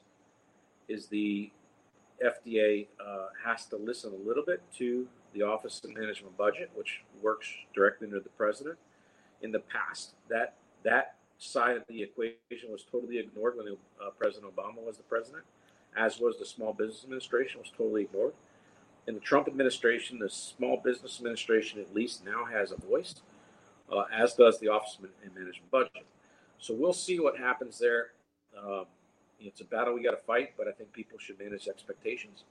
is the FDA uh, has to listen a little bit to the Office of Management Budget, which works directly under the president. In the past, that that side of the equation was totally ignored when uh, President Obama was the president, as was the Small Business Administration was totally ignored. In the Trump administration, the Small Business Administration at least now has a voice, uh, as does the Office of Management Budget. So we'll see what happens there. Um, it's a battle we got to fight, but I think people should manage expectations.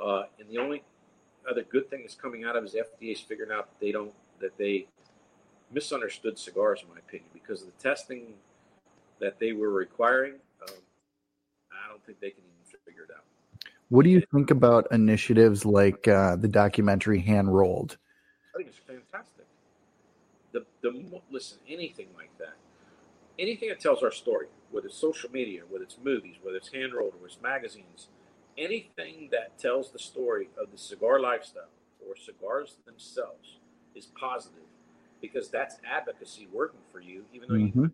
Uh, and the only other good thing that's coming out of is FDA's figuring out that they don't that they misunderstood cigars, in my opinion, because of the testing that they were requiring. Um, I don't think they can even figure it out. What do you think about initiatives like uh, the documentary Hand Rolled? I think it's fantastic. The the listen anything like that, anything that tells our story, whether it's social media, whether it's movies, whether it's hand rolled, or it's magazines, anything that tells the story of the cigar lifestyle or cigars themselves is positive because that's advocacy working for you, even though you Mhm.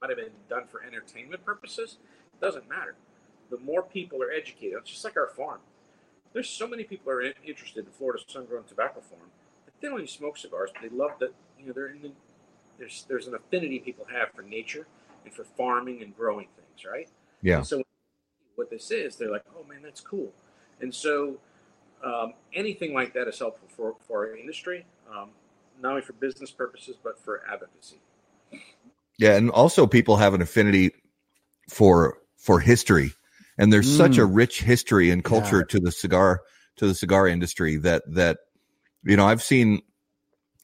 might have been done for entertainment purposes. Doesn't matter. The more people are educated, it's just like our farm. There's so many people are in, interested in Florida sun-grown tobacco farm. That they don't even smoke cigars, but they love that. You know, they're in the, there's there's an affinity people have for nature and for farming and growing things, right? Yeah. And so what this is, they're like, oh man, that's cool. And so um, anything like that is helpful for, for our industry, um, not only for business purposes but for advocacy. Yeah, and also people have an affinity for for history, and there's such a mm. rich history and culture Yeah. to the cigar to the cigar industry that that you know I've seen.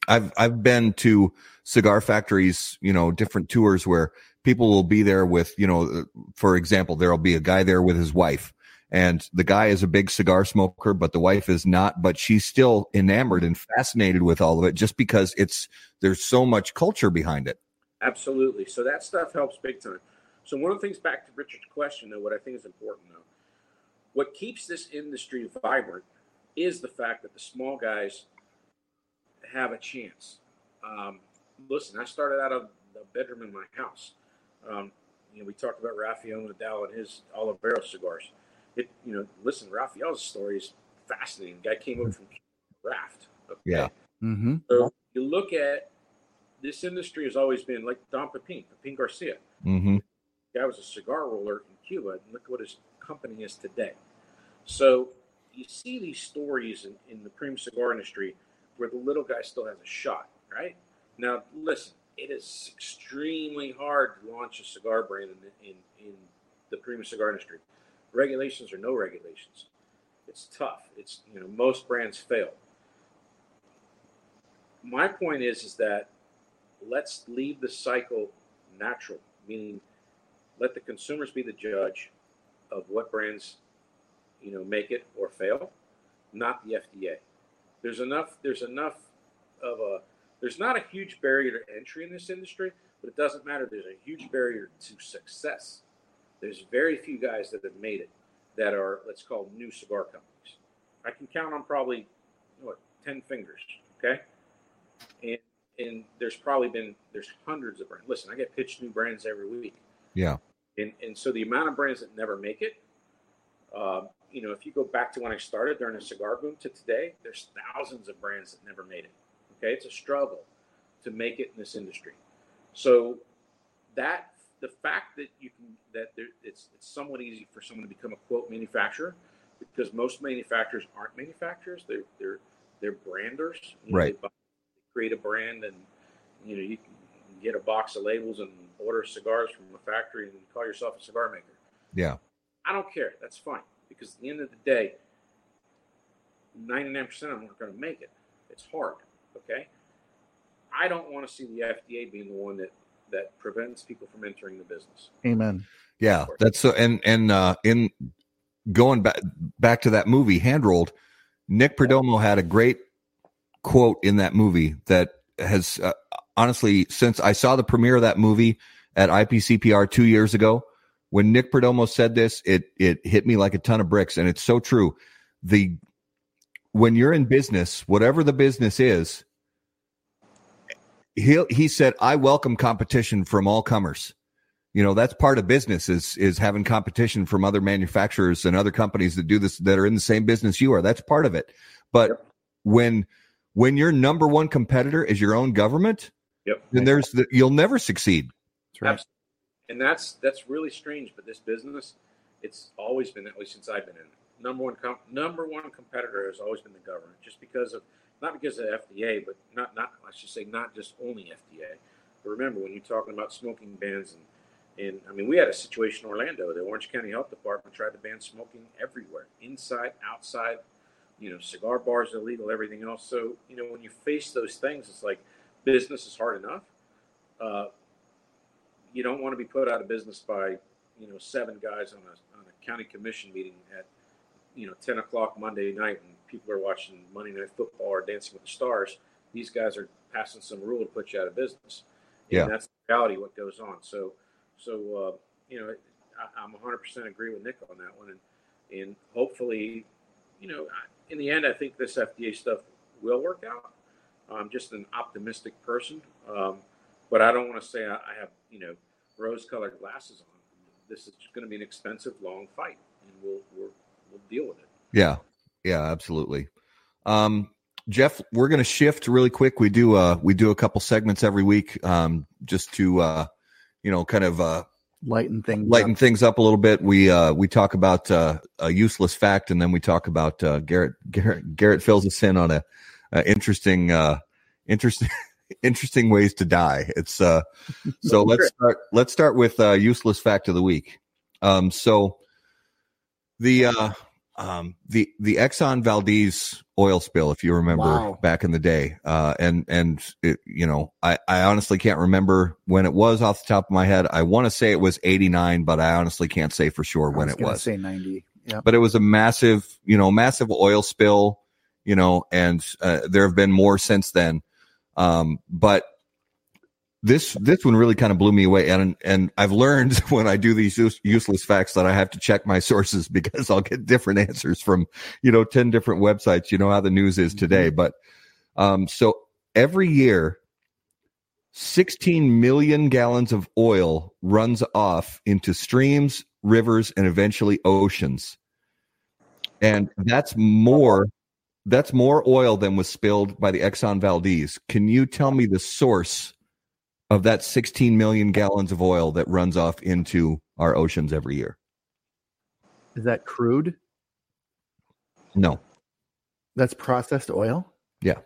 I've I've been to cigar factories, you know, different tours where people will be there with, you know, for example, there'll be a guy there with his wife, and the guy is a big cigar smoker, but the wife is not, but she's still enamored and fascinated with all of it just because it's there's so much culture behind it. Absolutely. So that stuff helps big time. So one of the things back to Richard's question, though, what I think is important, though, what keeps this industry vibrant is the fact that the small guys have a chance. Um, listen, I started out of the bedroom in my house. Um, you know, we talked about Rafael Nodal and his Olivero cigars. It, you know, listen, Rafael's story is fascinating. The guy came over from Raft. Okay? Yeah. Mm-hmm. So you look at this industry has always been like Don Pepin, Pepin Garcia. Mm-hmm. guy was a cigar roller in Cuba, and look what his company is today. So you see these stories in, in the premium cigar industry where the little guy still has a shot, right? Now, listen, it is extremely hard to launch a cigar brand in, in, in the premium cigar industry. Regulations or no regulations, it's tough. It's you know most brands fail. My point is is that let's leave the cycle natural, meaning let the consumers be the judge of what brands you know make it or fail, not the FDA. There's enough. There's enough of a. There's not a huge barrier to entry in this industry, but it doesn't matter. There's a huge barrier to success. There's very few guys that have made it that are let's call new cigar companies. I can count on probably what ten fingers. Okay, and and there's probably been there's hundreds of brands. Listen, I get pitched new brands every week. Yeah. And and so the amount of brands that never make it, um, you know, if you go back to when I started during the cigar boom to today, there's thousands of brands that never made it. Okay, it's a struggle to make it in this industry. So that the fact that you can that there, it's it's somewhat easy for someone to become a quote manufacturer because most manufacturers aren't manufacturers; they're they're they're branders. You know, right. They create a brand, and you know you can get a box of labels and order cigars from a factory and call yourself a cigar maker. Yeah. I don't care. That's fine because at the end of the day, 99% of them aren't going to make it. It's hard. Okay. I don't want to see the FDA being the one that that prevents people from entering the business. Amen. Yeah, that's so. And and uh, in going back back to that movie, Hand Rolled, Nick Perdomo had a great quote in that movie that has uh, honestly since I saw the premiere of that movie at IPCPR two years ago, when Nick Perdomo said this, it it hit me like a ton of bricks, and it's so true. The when you're in business, whatever the business is, he he said, "I welcome competition from all comers." You know, that's part of business is is having competition from other manufacturers and other companies that do this that are in the same business you are. That's part of it. But yep. when when your number one competitor is your own government, yep. then there's the, you'll never succeed. That's right and that's that's really strange. But this business, it's always been that way since I've been in it. Number one, com- number one competitor has always been the government, just because of not because of FDA, but not not I should say not just only FDA. But remember, when you're talking about smoking bans and and I mean, we had a situation in Orlando. The Orange County Health Department tried to ban smoking everywhere, inside, outside. You know, cigar bars illegal, everything else. So you know, when you face those things, it's like business is hard enough. Uh, you don't want to be put out of business by you know seven guys on a on a county commission meeting at you know 10 o'clock Monday night when people are watching Monday Night Football or Dancing with the Stars. These guys are passing some rule to put you out of business. And yeah, that's the reality what goes on. So so uh, you know I, I'm 100% agree with Nick on that one, and and hopefully you know in the end I think this FDA stuff will work out. I'm just an optimistic person. Um, but I don't want to say I, I have you know rose-colored glasses on. This is going to be an expensive, long fight, and we'll we'll, we'll deal with it. Yeah, yeah, absolutely. Um, Jeff, we're going to shift really quick. We do uh we do a couple segments every week, um, just to uh, you know, kind of uh lighten things lighten up. things up a little bit. We uh we talk about uh, a useless fact, and then we talk about uh, Garrett. Garrett Garrett fills us in on a, a interesting uh interesting interesting ways to die. It's uh so let's start let's start with uh useless fact of the week. Um so the uh um the the Exxon Valdez oil spill if you remember Wow. back in the day uh and and it, you know I I honestly can't remember when it was off the top of my head. I want to say it was 89 but I honestly can't say for sure when was it was Say ninety. Yeah. but it was a massive, you know, massive oil spill, you know, and uh, there have been more since then. Um, but this this one really kind of blew me away, and and I've learned when I do these use, useless facts that I have to check my sources because I'll get different answers from you know ten different websites. You know how the news is today, but um, so every year. 16 million gallons of oil runs off into streams, rivers, and eventually oceans and that's more that's more oil than was spilled by the Exxon Valdez. Can you tell me the source of that 16 million gallons of oil that runs off into our oceans every year? Is that crude? No. That's processed oil. Yeah.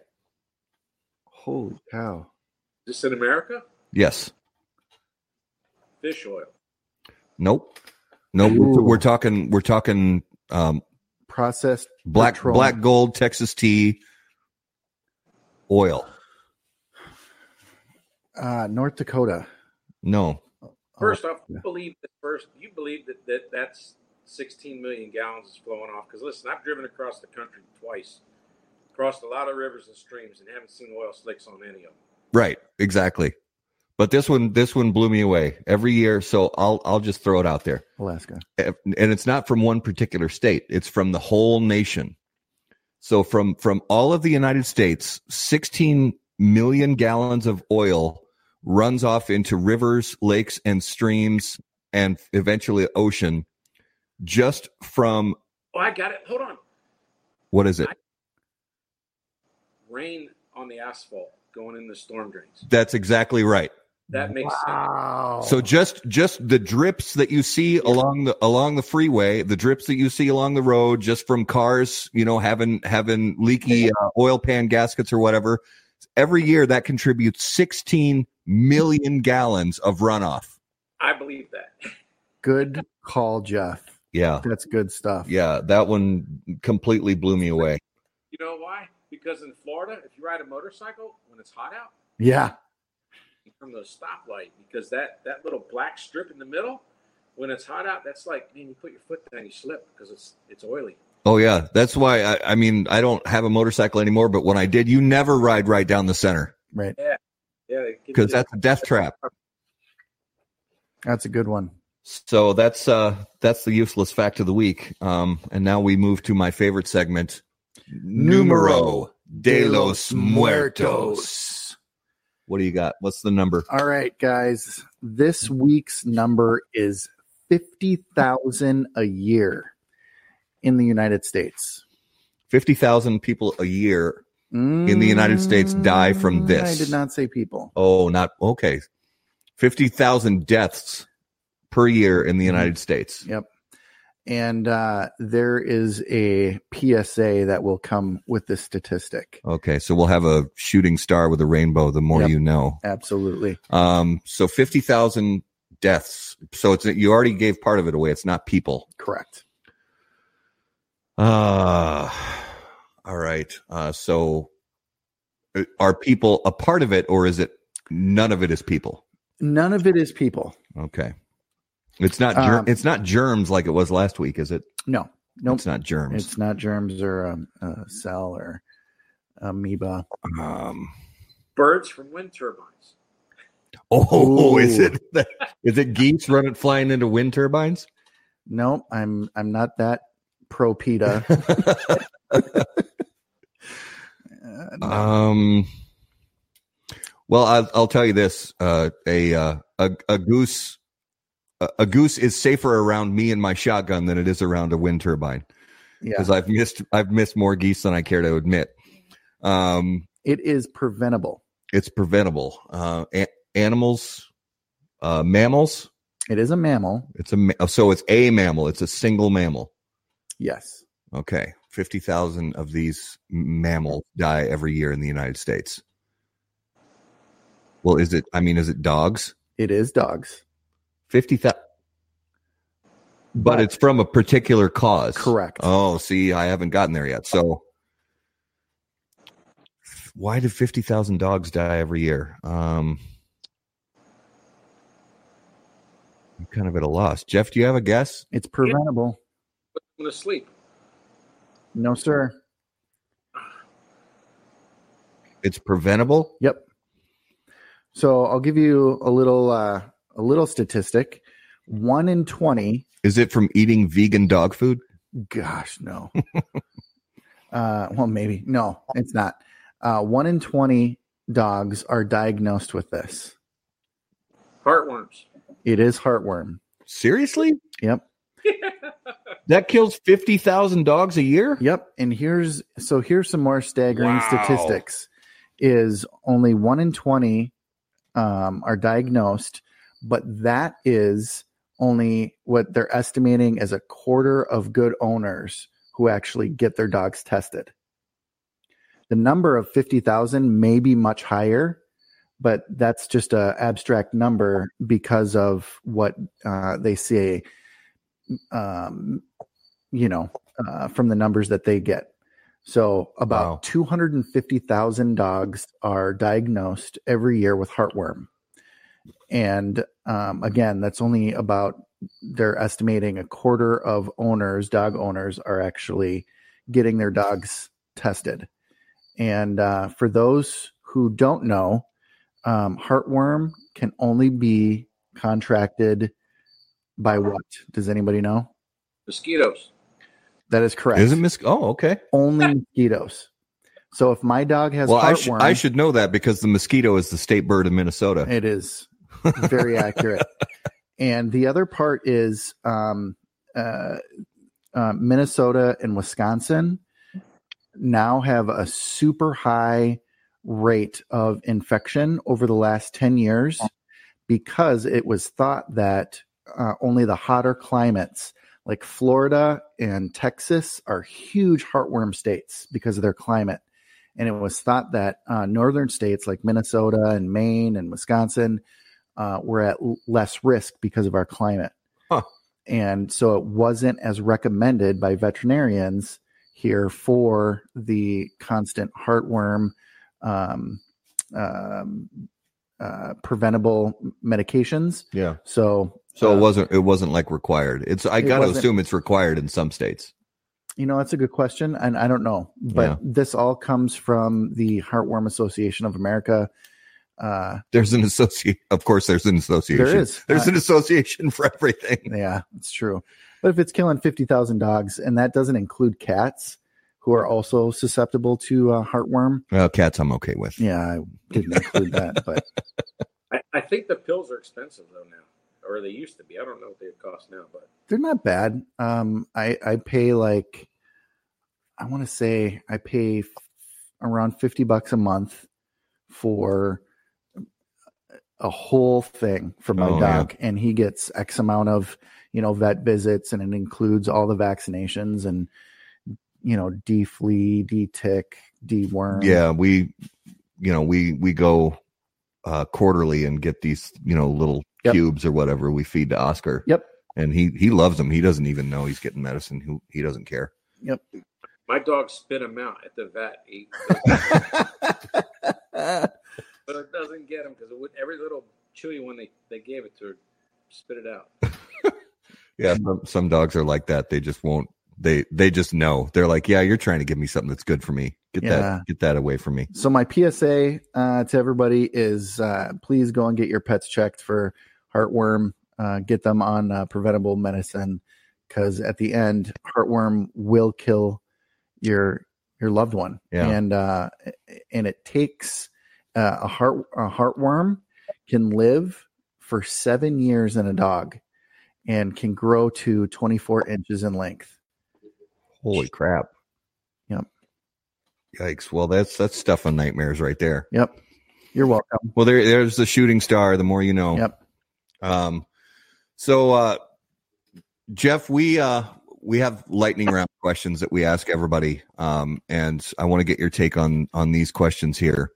Holy cow! Is this in America? Yes. Fish oil. Nope. No, Ooh. we're, we're talking. We're talking um, Processed black petroleum. black gold Texas tea oil. Uh, North Dakota. No. First off, yeah. you believe that first you believe that, that that's 16 million gallons is flowing off. Because listen, I've driven across the country twice, crossed a lot of rivers and streams, and haven't seen oil slicks on any of them. Right. Exactly. But this one, this one blew me away every year. So I'll I'll just throw it out there. Alaska. and it's not from one particular state it's from the whole nation so from from all of the united states 16 million gallons of oil runs off into rivers lakes and streams and eventually ocean just from Oh, I got it. Hold on. what is it Rain on the asphalt going in the storm drains. that's exactly right That makes sense. Wow. so just just the drips that you see along the along the freeway the drips that you see along the road just from cars you know having having leaky uh, oil pan gaskets or whatever every year that contributes 16 million gallons of runoff I believe that. good call, Jeff. yeah That's good stuff. yeah that one completely blew me away You know why? Because in Florida, if you ride a motorcycle when it's hot out, Yeah. from the stoplight, because that that little black strip in the middle, when it's hot out, that's like man, you put your foot down, you slip because it's it's oily. Oh yeah that's why I, I mean i don't have a motorcycle anymore but when i did you never ride right down the center Right. Yeah, it gives because that's a death trap That's a good one. So that's uh that's the useless fact of the week. Um and now we move to my favorite segment Numero de los Muertos. What do you got? What's the number? All right, guys. This week's number is 50,000 a year in the United States. 50,000 people a year. In the United States die from Mm, this. I did not say people. Oh, not okay. 50,000 deaths per year in the United States. Yep. And uh, there is a PSA that will come with this statistic. Okay, so we'll have a shooting star with a rainbow the more Yep. you know. Absolutely. Um so 50,000 deaths. So it's you already gave part of it away. It's not people. Correct. Uh all right. Uh so uh, are people a part of it or is it none of it is people? None of it is people. Okay. It's not ger- Um, it's not germs like it was last week, is it? No. Nope. It's not germs. It's not germs or um, a cell or amoeba. um birds from wind turbines. Oh, Ooh. is it is it geese running flying into wind turbines? Nope. I'm I'm not that pro PETA. Uh, um well I'll, I'll tell you this uh a uh, a, a goose a, a goose is safer around me and my shotgun than it is around a wind turbine yeah. because I've missed I've missed more geese than I care to admit. Um, It is preventable. it's preventable. Uh, a- animals, uh, mammals. It is a mammal. It's a so it's a mammal. It's a single mammal. Yes. Okay, fifty thousand of these mammals die every year in the United States. Well, is it? I mean, is it dogs? It is dogs. Fifty thousand. But it's from a particular cause. Correct. Oh, see, I haven't gotten there yet. So, why do fifty thousand dogs die every year? Um, I'm kind of at a loss. Jeff, do you have a guess? It's preventable. Put to sleep. No, sir. It's preventable. Yep. So I'll give you a little uh, a little statistic. One in twenty. Is it from eating vegan dog food? Gosh, no. uh, well, maybe no. It's not. Uh, one in twenty dogs are diagnosed with this. Heartworms. It is heartworm. Seriously? Yep. That kills 50,000 dogs a year? Yep. And here's so here's some more staggering Wow. statistics. Is only one in twenty um, are diagnosed, but that is only what they're estimating as a quarter of good owners who actually get their dogs tested. The number of 50,000 may be much higher, but that's just a abstract number because of what uh, they say, um, you know, uh, from the numbers that they get. So about Wow. 250,000 dogs are diagnosed every year with heartworm. And um, again, that's only about, they're estimating a quarter of owners, dog owners, are actually getting their dogs tested. And uh, for those who don't know, um, heartworm can only be contracted by what? Does anybody know? Mosquitoes. That is correct. Is it Miss? Oh, okay. only mosquitoes. So if my dog has Well, I, heartworm, sh- I should know that because the mosquito is the state bird of Minnesota. it is very accurate. And the other part is um, uh, uh, Minnesota and Wisconsin now have a super high rate of infection over the last 10 years because it was thought that uh, only the hotter climates like Florida and Texas are huge heartworm states because of their climate. And it was thought that uh, northern states like Minnesota and Maine and Wisconsin uh, were at l- less risk because of our climate. Huh. And so it wasn't as recommended by veterinarians here for the constant heartworm um, um, uh, preventable medications. Yeah. So, So uh, it wasn't. It wasn't like required. It's. I It got to assume it's required in some states. You know, that's a good question, and I don't know, but Yeah. this all comes from the Heartworm Association of America. Uh, There's an associate. Of course, there's an association. there is, There's Uh, an association for everything. yeah, it's true. But if it's killing fifty thousand dogs, and that doesn't include cats, who are also susceptible to uh, heartworm, Well, cats, I'm okay with. yeah, I didn't include that, but I, I think the pills are expensive though now, or they used to be. I don't know what they cost now, but they're not bad. Um, I I pay like, I want to say I pay f- around fifty bucks a month for a whole thing for my Oh, yeah. dog, and he gets X amount of you know vet visits, and it includes all the vaccinations and you know D flea, D tick, D worm. Yeah, we, you know, we we go uh quarterly and get these, you know, little Yep. cubes or whatever we feed to Oscar. Yep. And he he loves them. He doesn't even know he's getting medicine. He he doesn't care. Yep. My dog spit them out at the vet. He, but it doesn't get them because every little chewy one they, they gave it to her spit it out. Yeah, some, some dogs are like that. They just won't. They they just know. They're like, yeah, you're trying to give me something that's good for me. Get Yeah. that get that away from me. So my PSA uh, to everybody is uh, please go and get your pets checked for heartworm. Uh, get them on uh, preventable medicine because at the end, heartworm will kill your your loved one. Yeah. And uh, and it takes uh, a heart a heartworm can live for seven years in a dog and can grow to 24 inches in length. Holy crap. Yep. Yikes. Well, that's that's stuff on nightmares right there. Yep. You're welcome. Well, there there's the shooting star. The more you know. Yep. Um, so uh, Jeff, we uh we have lightning round questions that we ask everybody, um, and I want to get your take on on these questions here.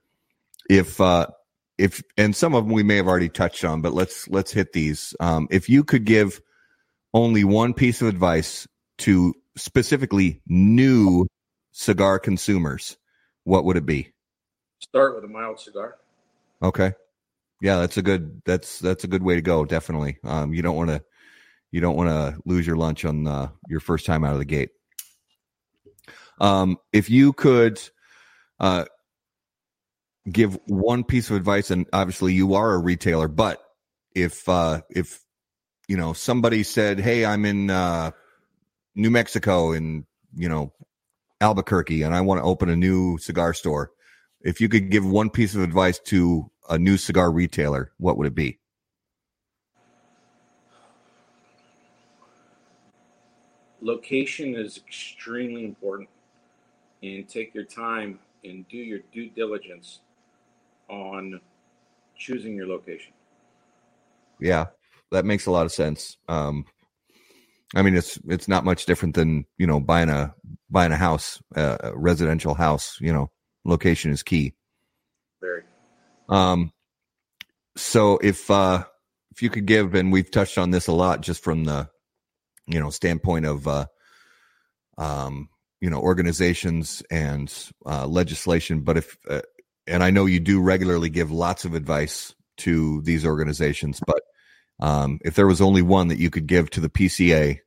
If uh, if and some of them we may have already touched on, but let's let's hit these. Um, if you could give only one piece of advice to specifically new cigar consumers, what would it be? Start with a mild cigar. Okay. Yeah, that's a good that's that's a good way to go, definitely. Um you don't want to you don't want to lose your lunch on uh, your first time out of the gate. Um if you could uh give one piece of advice and obviously you are a retailer, but if uh if you know somebody said, "Hey, I'm in uh New Mexico in, you know, Albuquerque and I want to open a new cigar store." If you could give one piece of advice to a new cigar retailer, what would it be? Location is extremely important, and take your time and do your due diligence on choosing your location. Yeah, that makes a lot of sense. Um, I mean, it's it's not much different than you know buying a buying a house, uh, a residential house, you know, location is key. Very. Um, so if uh, if you could give, and we've touched on this a lot, just from the you know standpoint of uh, um, you know organizations and uh, legislation, but if uh, and I know you do regularly give lots of advice to these organizations, but um, if there was only one that you could give to the PCA,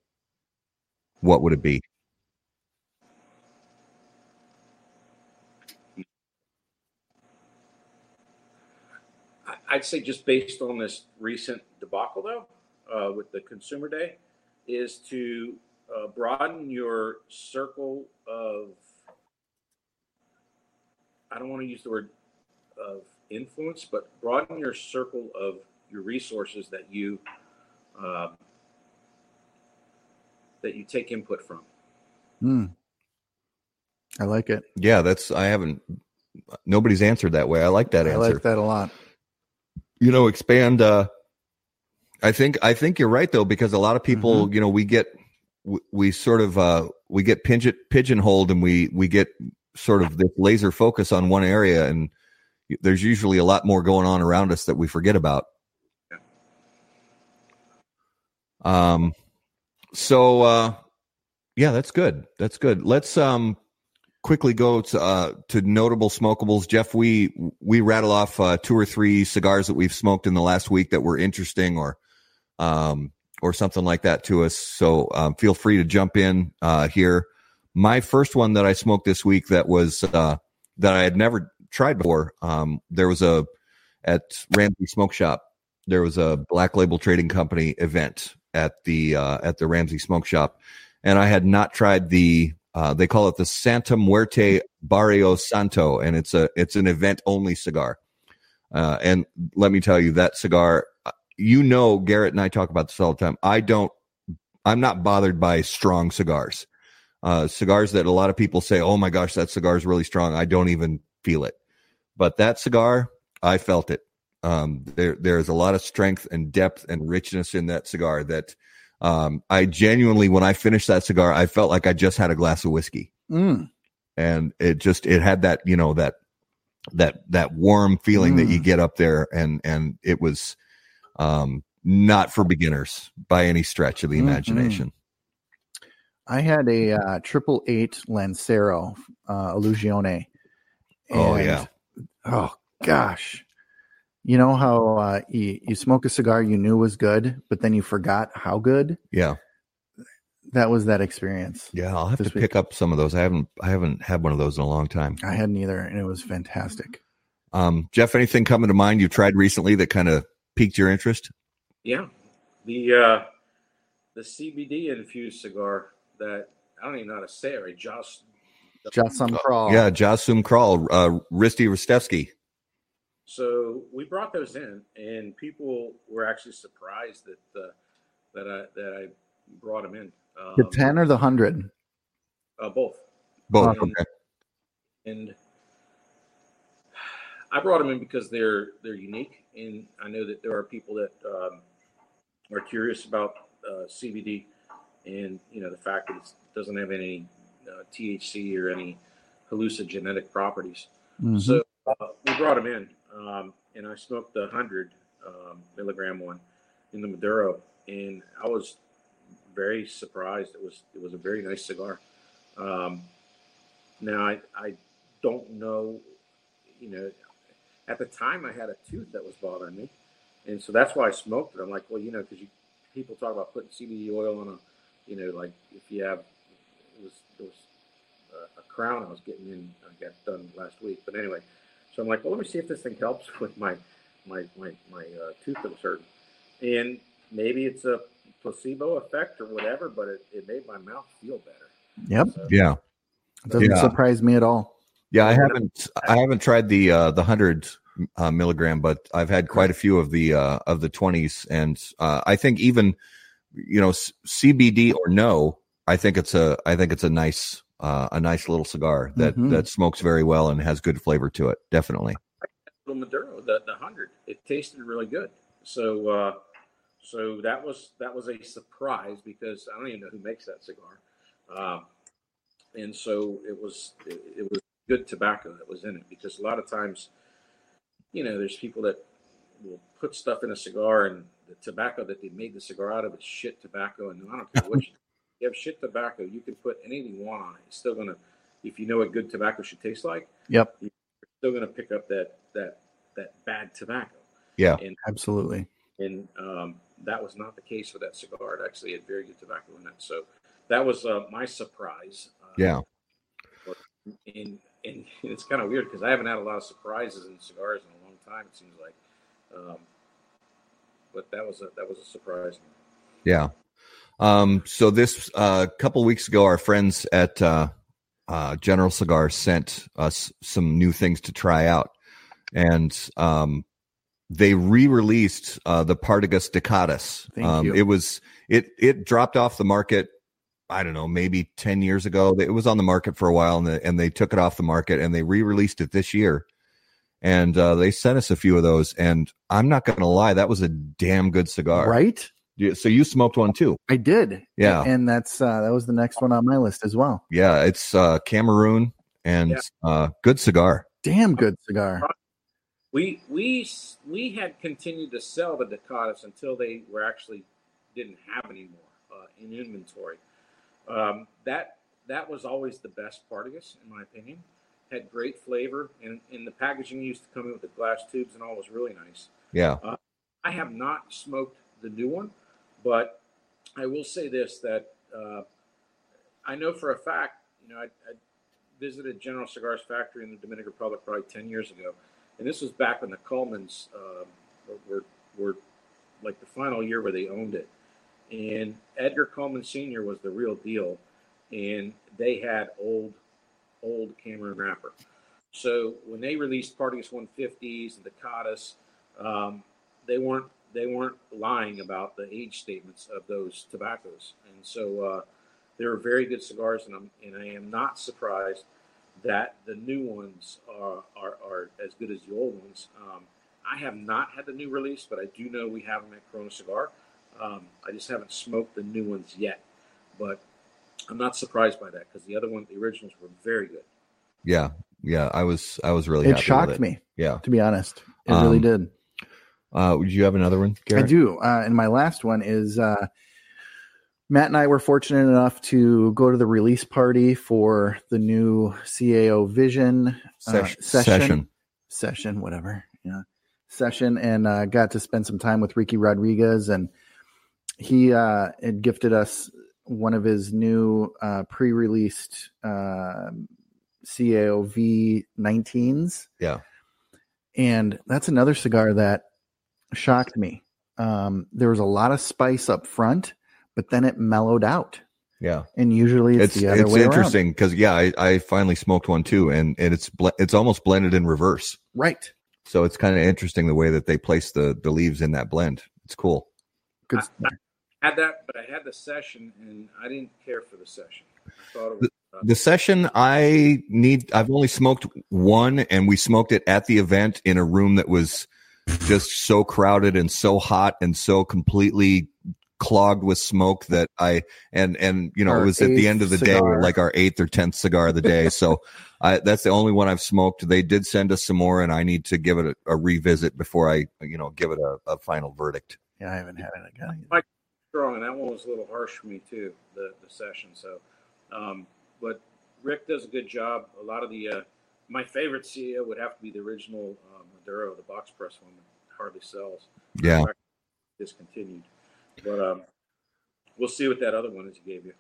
what would it be? I'd say just based on this recent debacle, though, uh, with the Consumer Day, is to uh, broaden your circle of. I don't want to use the word of influence, but broaden your circle of your resources that you uh, that you take input from. Hmm. I like it. Yeah, that's I haven't. Nobody's answered that way. I like that answer. I like that a lot. you know expand uh i think i think you're right though because a lot of people Mm-hmm. you know we get we, we sort of uh we get pigeon pigeonholed and we we get sort of this laser focus on one area and there's usually a lot more going on around us that we forget about um so uh yeah that's good that's good let's um quickly go to uh, to notable smokables. Jeff, we we rattle off uh, two or three cigars that we've smoked in the last week that were interesting or um or something like that to us. So um, feel free to jump in uh, here. My first one that I smoked this week that was uh, that I had never tried before. Um, there was a at Ramsey Smoke Shop. There was a Black Label Trading Company event at the uh, at the Ramsey Smoke Shop, and I had not tried the uh, they call it the Santa Muerte Barrio Santo, and it's a it's an event only cigar. Uh, and let me tell you, that cigar, uh, you know, Garrett and I talk about this all the time. I don't, I'm not bothered by strong cigars. Uh, cigars that a lot of people say, "Oh my gosh, that cigar is really strong." I don't even feel it, but that cigar, I felt it. Um, there, there is a lot of strength and depth and richness in that cigar that um, I genuinely, when I finished that cigar, I felt like I just had a glass of whiskey, Mm. and it just it had that you know that that that warm feeling that you Mm. get up there, and and it was um, not for beginners by any stretch of the imagination. I had a uh, triple eight Lancero uh, Illusione. Oh, yeah. Oh gosh. You know how uh, you, you smoke a cigar you knew was good, but then you forgot how good? Yeah, That was that experience. yeah. I'll have to week. pick up some of those. I haven't I haven't had one of those in a long time. I hadn't either, and it was fantastic. Um, Jeff, anything coming to mind you've tried recently that kind of piqued your interest? Yeah, the uh, the CBD infused cigar that I don't even know how to say it. Right, Josh. Just some crawl. Yeah, Jasum Kral, uh, Risty Ristevsky. So we brought those in, and people were actually surprised that uh, that I that I brought them in. Um, The ten or the hundred? uh, both, Both. Um, okay. and I brought them in because they're they're unique, and I know that there are people that um, are curious about uh, CBD, and you know the fact that it doesn't have any uh, THC or any hallucinogenic properties. Mhm. So uh, we brought them in, um, and I smoked the hundred um, milligram one in the Maduro, and I was very surprised. It was it was a very nice cigar. Um, now I I don't know, you know, at the time I had a tooth that was bothering me, and so that's why I smoked it. I'm like, well, you know, because you people talk about putting CBD oil on a, you know, like if you have it was it was a, a crown I was getting in. I got done last week, but anyway, so I'm like, well, let me see if this thing helps with my my my my uh, tooth that was hurting, and maybe it's a placebo effect or whatever, but it, it made my mouth feel better. Yep. So, Yeah. Doesn't Yeah. surprise me at all. Yeah, I haven't I haven't tried the uh the 100 uh, milligram, but I've had quite a few of the uh of the 20s and uh I think even you know c- CBD or no, I think it's a I think it's a nice uh a nice little cigar that Mhm. that smokes very well and has good flavor to it. Definitely. little Maduro, the the hundred, it tasted really good. So uh, so that was that was a surprise because I don't even know who makes that cigar. Um, and so it was it, it was good tobacco that was in it because a lot of times, you know, there's people that will put stuff in a cigar and the tobacco that they made the cigar out of is shit tobacco, and I don't care what you, have shit tobacco, you can put anything you want on it. It's still gonna, if you know what good tobacco should taste like, Yep. you're still gonna pick up that that that bad tobacco. Yeah. and Absolutely. and um, that was not the case with that cigar. It actually had very good tobacco in it. So that was uh, my surprise. Uh, Yeah. and and it's kind of weird because I haven't had a lot of surprises in cigars in a long time. It seems like, um, but that was a that was a surprise. Yeah. Um, so this a uh, couple weeks ago, our friends at uh, uh, General Cigar sent us some new things to try out, and um, they re-released uh, the Partagas Decadas. Thank um. It was it it dropped off the market. I don't know, maybe ten years ago. It was on the market for a while, and the, and they took it off the market, and they re-released it this year. And uh, they sent us a few of those, and I'm not going to lie, that was a damn good cigar. Right? Yeah, So you smoked one too. I did. Yeah. And that's uh that was the next one on my list as well. Yeah, it's uh Cameroon and Yeah. uh good cigar. Damn good cigar. We we we had continued to sell the Decadas until they were actually didn't have any more uh, in inventory. Um, that that was always the best Partagas, in my opinion. Had great flavor, and, and the packaging used to come in with the glass tubes and all was really nice. Yeah. I have not smoked the new one, but I will say this: that uh, I know for a fact. You know, I, I visited General Cigars factory in the Dominican Republic probably ten years ago, and this was back when the Cullmans um, were, were like the final year where they owned it. And Edgar Cullman Sr. was the real deal, and they had old, old Cameroon wrapper. So when they released Partagas 150s and the um, they weren't they weren't lying about the age statements of those tobaccos, and so uh, they were very good cigars. And I'm and I am not surprised that the new ones are are, are as good as the old ones. Um, I have not had the new release, but I do know we have them at Corona Cigar. Um, I just haven't smoked the new ones yet, but I'm not surprised by that because the other one, the originals, were very good. Yeah. Yeah. I was I was really It happy with shocked it. me, Yeah. to be honest. It really Um, did. Uh would you have another one, I do. Uh, and my last one is uh, Matt and I were fortunate enough to go to the release party for the new CAO Vision uh, Sesh- session, session. session, whatever, yeah, session, and uh, got to spend some time with Ricky Rodriguez, and he uh, had gifted us one of his new uh, pre-released uh, CAO V19s. Yeah. And that's another cigar that shocked me. Um, there was a lot of spice up front, but then it mellowed out. Yeah. And usually it's, It's the other it's way interesting because yeah, I, I finally smoked one too, and, and it's ble- it's almost blended in reverse. Right. So it's kind of interesting the way that they place the the leaves in that blend. It's cool. Good. Had that, but I had the session, and I didn't care for the session. I thought it was. Uh, The session I need I've only smoked one and we smoked it at the event in a room that was just so crowded and so hot and so completely clogged with smoke that I and and you know Our it was at the end of the eighth day like our eighth or tenth cigar of the day. so I that's the only one I've smoked. They did send us some more and I need to give it a, a revisit before I you know give it a, a final verdict. Yeah, I haven't had it again. Mike's strong, and that one was a little harsh for me too. The the session. So, um, but Rick does a good job. A lot of the uh, my favorite CAO would have to be the original uh, Maduro, the box press one hardly sells. Yeah. discontinued. But um, we'll see what that other one is he gave you.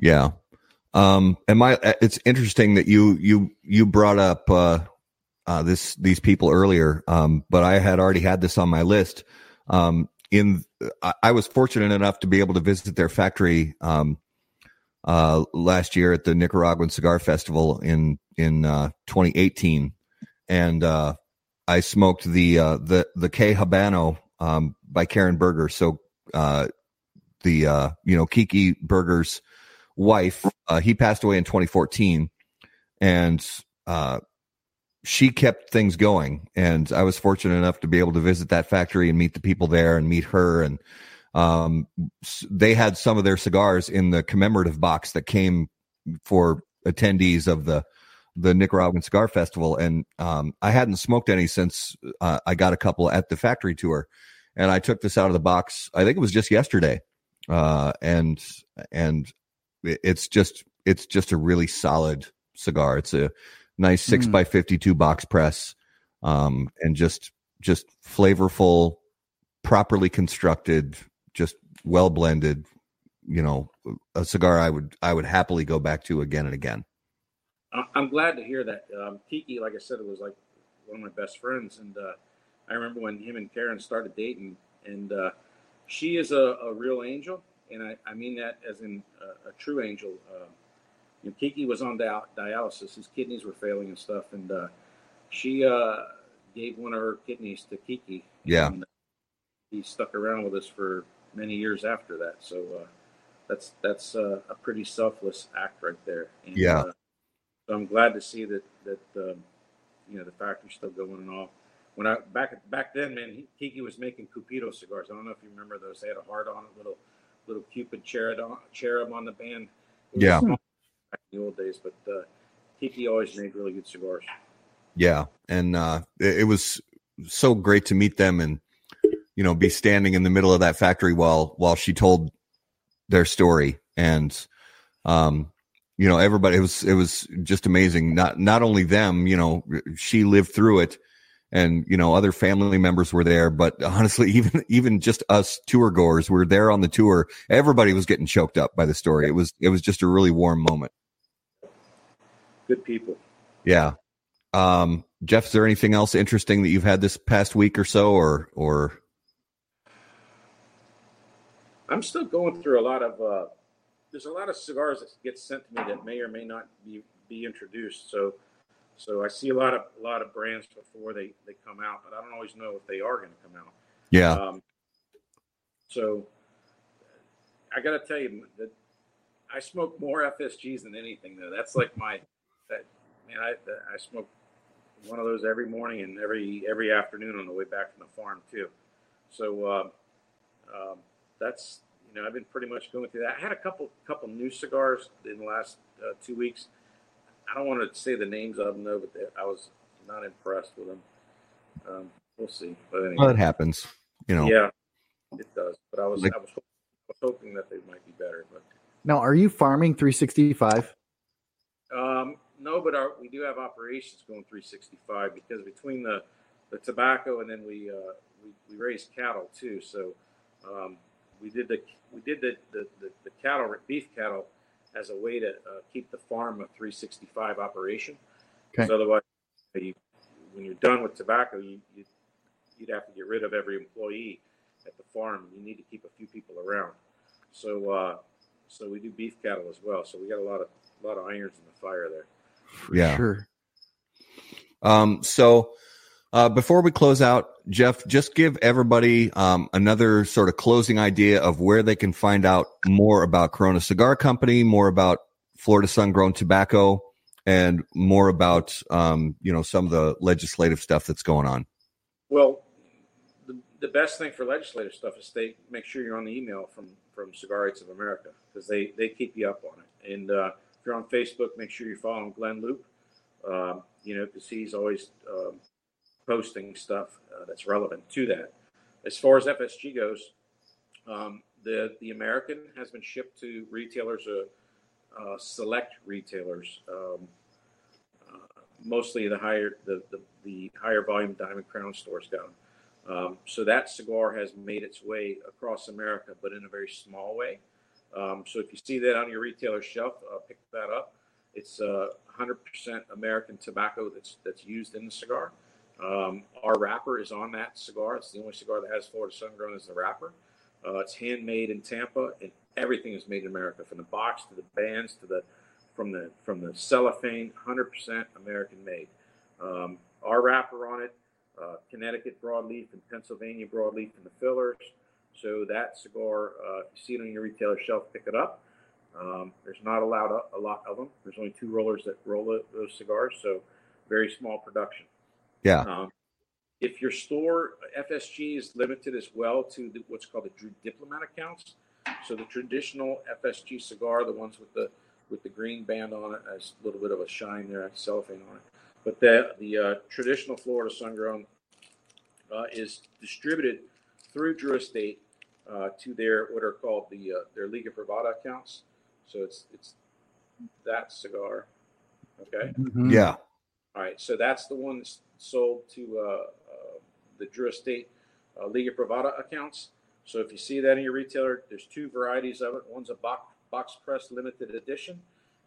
Yeah. Um, and my, it's interesting that you, you, you brought up, uh, uh, this, these people earlier. Um, but I had already had this on my list. Um, in, I, I was fortunate enough to be able to visit their factory, um, uh, last year at the Nicaraguan Cigar Festival in, in, uh, 2018. And, uh, I smoked the, uh, the, the K Habano, um, by Karen Berger. So, uh, the, uh, you know, Kiki Berger's, wife uh, he passed away in 2014 and uh, she kept things going. And i was fortunate enough to be able to visit that factory and meet the people there and meet her. And um, they had some of their cigars in the commemorative box that came for attendees of the the Nicaraguan Cigar Festival, and um, I hadn't smoked any since uh, I got a couple at the factory tour, and I took this out of the box. I think it was just yesterday, uh, and and it's just it's just a really solid cigar. It's a nice six Mm. by fifty two box press, um, and just just flavorful, properly constructed, just well blended. You know, a cigar I would I would happily go back to again and again. I'm glad to hear that. Um, Kiki, like I said, it was like one of my best friends, and uh, I remember when him and Karen started dating, and uh, she is a, a real angel, and I, I mean that as in a, a true angel. Uh, you know, Kiki was on dia- dialysis; his kidneys were failing and stuff, and uh, she uh, gave one of her kidneys to Kiki. Yeah. and he stuck around with us for many years after that. So uh, that's that's uh, a pretty selfless act right there. And, Yeah. So I'm glad to see that that um, you know the factory's still going and all. When I back back then, man, he, Kiki was making Cupido cigars. I don't know if you remember those. They had a heart on it, little little Cupid cherub on, cherub on the band. Yeah. back in the old days, but uh, Kiki always made really good cigars. Yeah, and uh, it, it was so great to meet them and you know be standing in the middle of that factory while while she told their story and um you know everybody it was it was just amazing not not only them you know she lived through it and you know other family members were there but honestly even even just us tour goers were there on the tour everybody was getting choked up by the story it was it was just a really warm moment Good people. yeah. Um, Jeff, is there anything else interesting that you've had this past week or so, or or I'm still going through a lot of. Uh, there's a lot of cigars that get sent to me that may or may not be be introduced. So, so I see a lot of a lot of brands before they they come out, but I don't always know if they are going to come out. yeah, Um, so I got to tell you that I smoke more FSGs than anything. Though that's like my that man. I I smoke one of those every morning and every every afternoon on the way back from the farm too. So um, um, that's you know I've been pretty much going through that. I had a couple couple new cigars in the last uh, two weeks. I don't want to say the names of them though, but they, I was not impressed with them. Um, we'll see. But anyway. well, it happens. You know, Yeah, it does. But I was Like- I was, hop- was hoping that they might be better. But Now, are you farming 365? um, no, but our, we do have operations going 365 because between the the tobacco and then we uh, we, we raise cattle too. So um, we did the we did the the, the, the cattle beef cattle as a way to uh, keep the farm a 365 operation. Okay. Because otherwise, you, when you're done with tobacco, you, you you'd have to get rid of every employee at the farm. You need to keep a few people around. So uh, so we do beef cattle as well. So we got a lot of a lot of irons in the fire there. For Yeah. Sure. Um, so uh, before we close out, Jeff, just give everybody um, another sort of closing idea of where they can find out more about Corona Cigar Company, more about Florida Sun Grown Tobacco, and more about um, you know some of the legislative stuff that's going on. Well, the, the best thing for legislative stuff is they make sure you're on the email from from Cigar Rights of America because they they keep you up on it. And uh, if you're on Facebook, make sure you're following Glynn Loope. Um, you know, because he's always um, posting stuff uh, that's relevant to that. As far as FSG goes, um, the the American has been shipped to retailers, uh, uh, select retailers. Um, uh, mostly the higher the, the, the higher volume Diamond Crown stores them. Um, so that cigar has made its way across America, but in a very small way. Um, so if you see that on your retailer shelf, uh, pick that up. It's uh, 100% American tobacco that's that's used in the cigar. Um, our wrapper is on that cigar. It's the only cigar that has Florida Sun Grown as the wrapper. Uh, it's handmade in Tampa, and everything is made in America, from the box to the bands to the from the from the cellophane, 100% American made. Um, our wrapper on it, uh, Connecticut broadleaf and Pennsylvania broadleaf in the fillers. So that cigar, uh, if you see it on your retailer shelf, pick it up. Um, there's not allowed a, a lot of them. There's only two rollers that roll tho- those cigars, so very small production. Yeah. Um, if your store FSG is limited as well to the, what's called the diplomat accounts, so the traditional FSG cigar, the ones with the with the green band on it. Has a little bit of a shine there, cellophane on it. But the the uh, traditional Florida sun grown uh, is distributed through Drew Estate uh, to their what are called the uh, their Liga Privada accounts. So it's it's that cigar. Okay. Mhm. Yeah. All right. So that's the one that's sold to uh, uh, the Drew Estate uh, Liga Privada accounts. So if you see that in your retailer, there's two varieties of it. One's a box box press limited edition,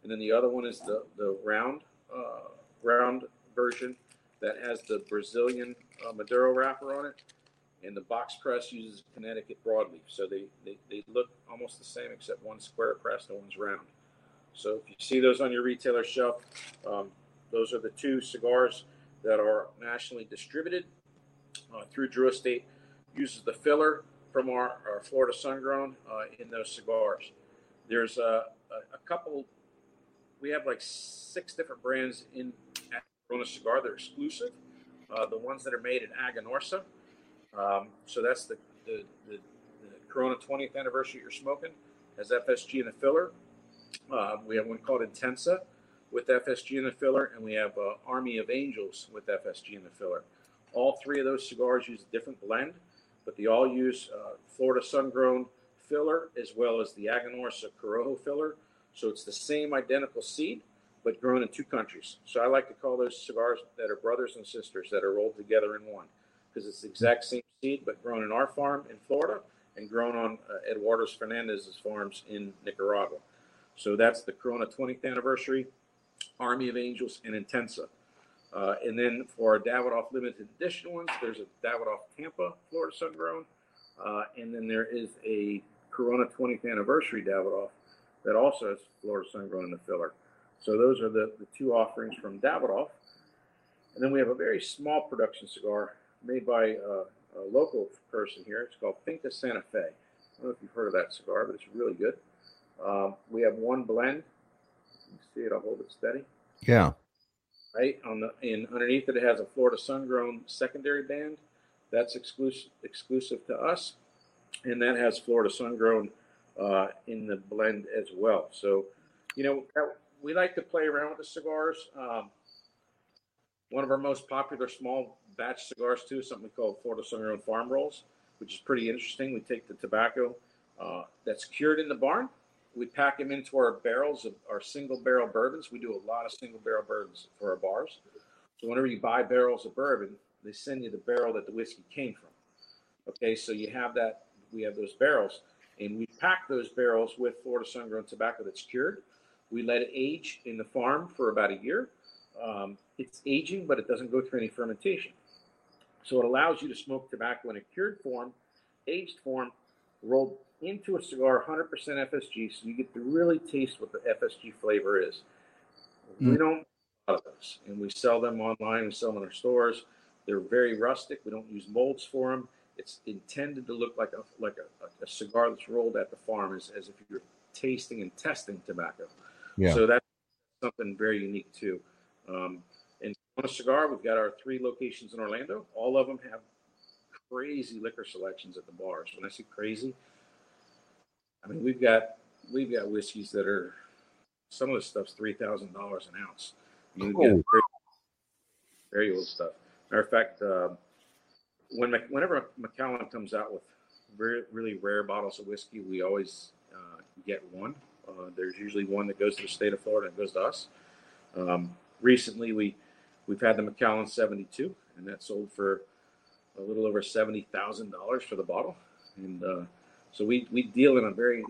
and then the other one is the the round uh, round version that has the Brazilian uh, Maduro wrapper on it. And the box press uses Connecticut broadleaf, so they, they, they look almost the same except one's square pressed and one's round. So if you see those on your retailer shelf, um, those are the two cigars that are nationally distributed uh, through Drew Estate. Uses the filler from our, our Florida Sun Grown uh, in those cigars. There's a, a, a couple. We have like six different brands in at Corona Cigar. They're exclusive. Uh, the ones that are made in Aganorsa. Um, so that's the, the, the, the Corona 20th anniversary you're smoking has FSG in the filler. Uh, we have one called Intensa with FSG in the filler, and we have uh, Army of Angels with FSG in the filler. All three of those cigars use a different blend, but they all use uh, Florida sun grown filler as well as the Aganorsa Corojo filler. So it's the same identical seed, but grown in two countries. So I like to call those cigars that are brothers and sisters that are rolled together in one because it's the exact same seed, but grown in our farm in Florida and grown on uh, Fernandez's farms in Nicaragua. So that's the Corona 20th anniversary, Army of Angels, and Intensa. Uh, and then for Davidoff limited edition ones, there's a Davidoff Tampa Florida Sun Grown, uh, and then there is a Corona 20th anniversary Davidoff that also has Florida Sun Grown in the filler. So those are the, the two offerings from Davidoff. And then we have a very small production cigar made by uh, a local person here. It's called Finca Santa Fe. I don't know if you've heard of that cigar, but it's really good. Um, we have one blend. You see it. I'll hold it steady. Yeah. Right on the and underneath it, it has a Florida Sun Grown secondary band. That's exclusive exclusive to us, and that has Florida Sun Grown uh, in the blend as well. So, you know, that- we like to play around with the cigars. Um, one of our most popular small batch cigars too is something we call Florida Sun Grown Farm Rolls, which is pretty interesting. We take the tobacco uh, that's cured in the barn, we pack them into our barrels of our single barrel bourbons. We do a lot of single barrel bourbons for our bars. So whenever you buy barrels of bourbon, they send you the barrel that the whiskey came from. Okay, so you have that. We have those barrels, and we pack those barrels with Florida Sun Grown tobacco that's cured. We let it age in the farm for about a year. Um, it's aging, but it doesn't go through any fermentation. So it allows you to smoke tobacco in a cured form, aged form, rolled into a cigar 100% FSG, so you get to really taste what the FSG flavor is. We Mm. don't a lot of those, and we sell them online. We sell them in our stores. They're very rustic. We don't use molds for them. It's intended to look like a like a, a cigar that's rolled at the farm, as, as if you're tasting and testing tobacco. Yeah. So that's something very unique too. Um, and on a cigar, we've got our three locations in Orlando. All of them have crazy liquor selections at the bars. When I say crazy, I mean we've got we've got whiskeys that are some of the stuff's three thousand dollars an ounce. You can Oh. very, very old stuff. Matter of fact, uh, when whenever Macallan comes out with very really rare bottles of whiskey, we always uh, get one. Uh, there's usually one that goes to the state of Florida and goes to us. Um, recently, we we've had the Macallan 72, and that sold for a little over seventy thousand dollars for the bottle. And uh, so we we deal in a very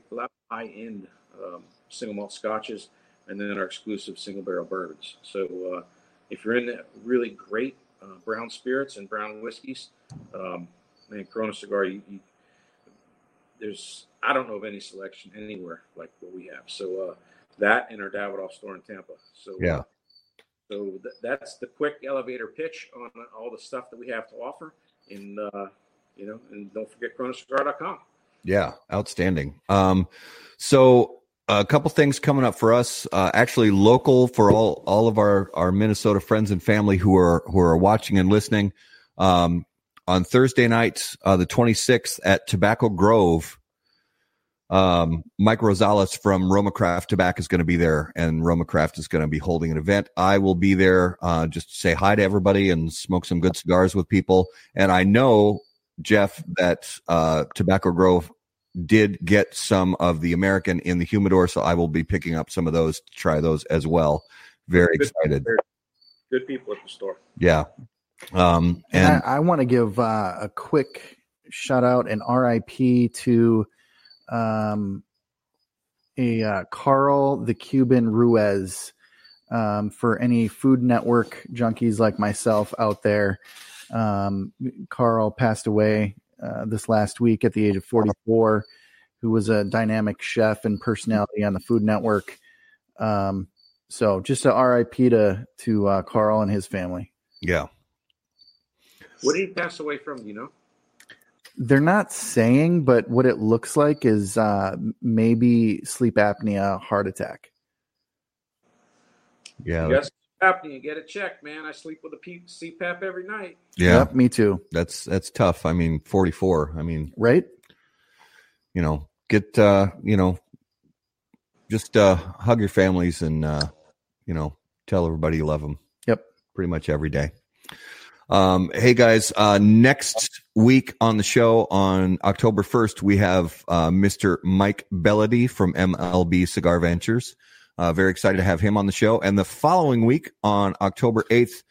high end um, single malt scotches, and then our exclusive single barrel bourbons. So uh, if you're into really great uh, brown spirits and brown whiskeys, um, man, Corona Cigar, you, you, there's I don't know of any selection anywhere like what we have. So uh, that and our Davidoff store in Tampa. So Yeah. so th- that's the quick elevator pitch on all the stuff that we have to offer. And uh, you know, and don't forget CoronaCigar.com. Yeah, outstanding. Um, so a couple things coming up for us. Uh, actually, local for all all of our our Minnesota friends and family who are who are watching and listening. Um, on Thursday night, uh, the 26th at Tobacco Grove, Um, Mike Rosales from Roma Craft Tobacco is going to be there, and Roma Craft is going to be holding an event. I will be there uh, just to say hi to everybody and smoke some good cigars with people. And I know Jeff that uh, Tobacco Grove did get some of the American in the humidor, so I will be picking up some of those to try those as well. Very Good- excited. Good people at the store. Yeah. Um, And, and I, I want to give uh, a quick shout out and RIP to um, a uh, Carl the Cuban Ruiz um, for any Food Network junkies like myself out there. Um, Carl passed away uh, this last week at the age of 44, who was a dynamic chef and personality on the Food Network. Um, so just a RIP to to uh, Carl and his family. yeah. What did he pass away from? You know? They're not saying, but what it looks like is uh, maybe sleep apnea, heart attack. Yeah. Yes, happening. You get it checked, man. I sleep with a P- CPAP every night. Yeah. Yep, me too. That's that's tough. I mean, 44. I mean, Right? you know, get uh, you know, just uh hug your families and uh, you know, tell everybody you love them Yep. pretty much every day. Um, hey guys, uh, next week on the show on October 1st, we have uh, Mr. Mike Bellady from MLB Cigar Ventures. Uh, very excited to have him on the show. And the following week on October 8th,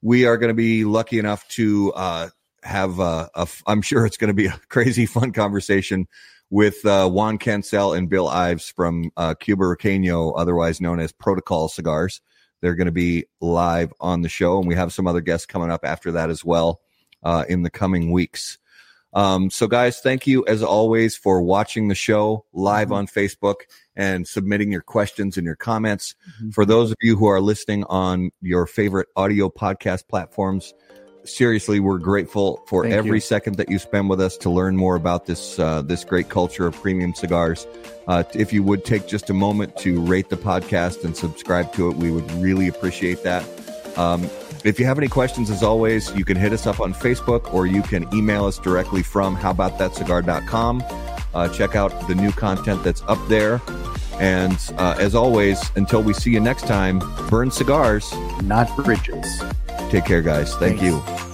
we are going to be lucky enough to uh, have, a f- I'm sure it's going to be a crazy fun conversation with uh, Juan Cancel and Bill Ives from uh, Cubariqueño, otherwise known as Protocol Cigars. They're going to be live on the show, and we have some other guests coming up after that as well uh, in the coming weeks. Um, so, guys, thank you as always for watching the show live on Facebook and submitting your questions and your comments. Mhm. For those of you who are listening on your favorite audio podcast platforms, seriously, we're grateful for Thank every you. second that you spend with us to learn more about this uh, this great culture of premium cigars. Uh, if you would take just a moment to rate the podcast and subscribe to it, we would really appreciate that. Um, if you have any questions, as always, you can hit us up on Facebook or you can email us directly from howaboutthatcigar.com. Uh, check out the new content that's up there. And uh, as always, until we see you next time, burn cigars. Not bridges. Take care, guys. Thank Thanks. you.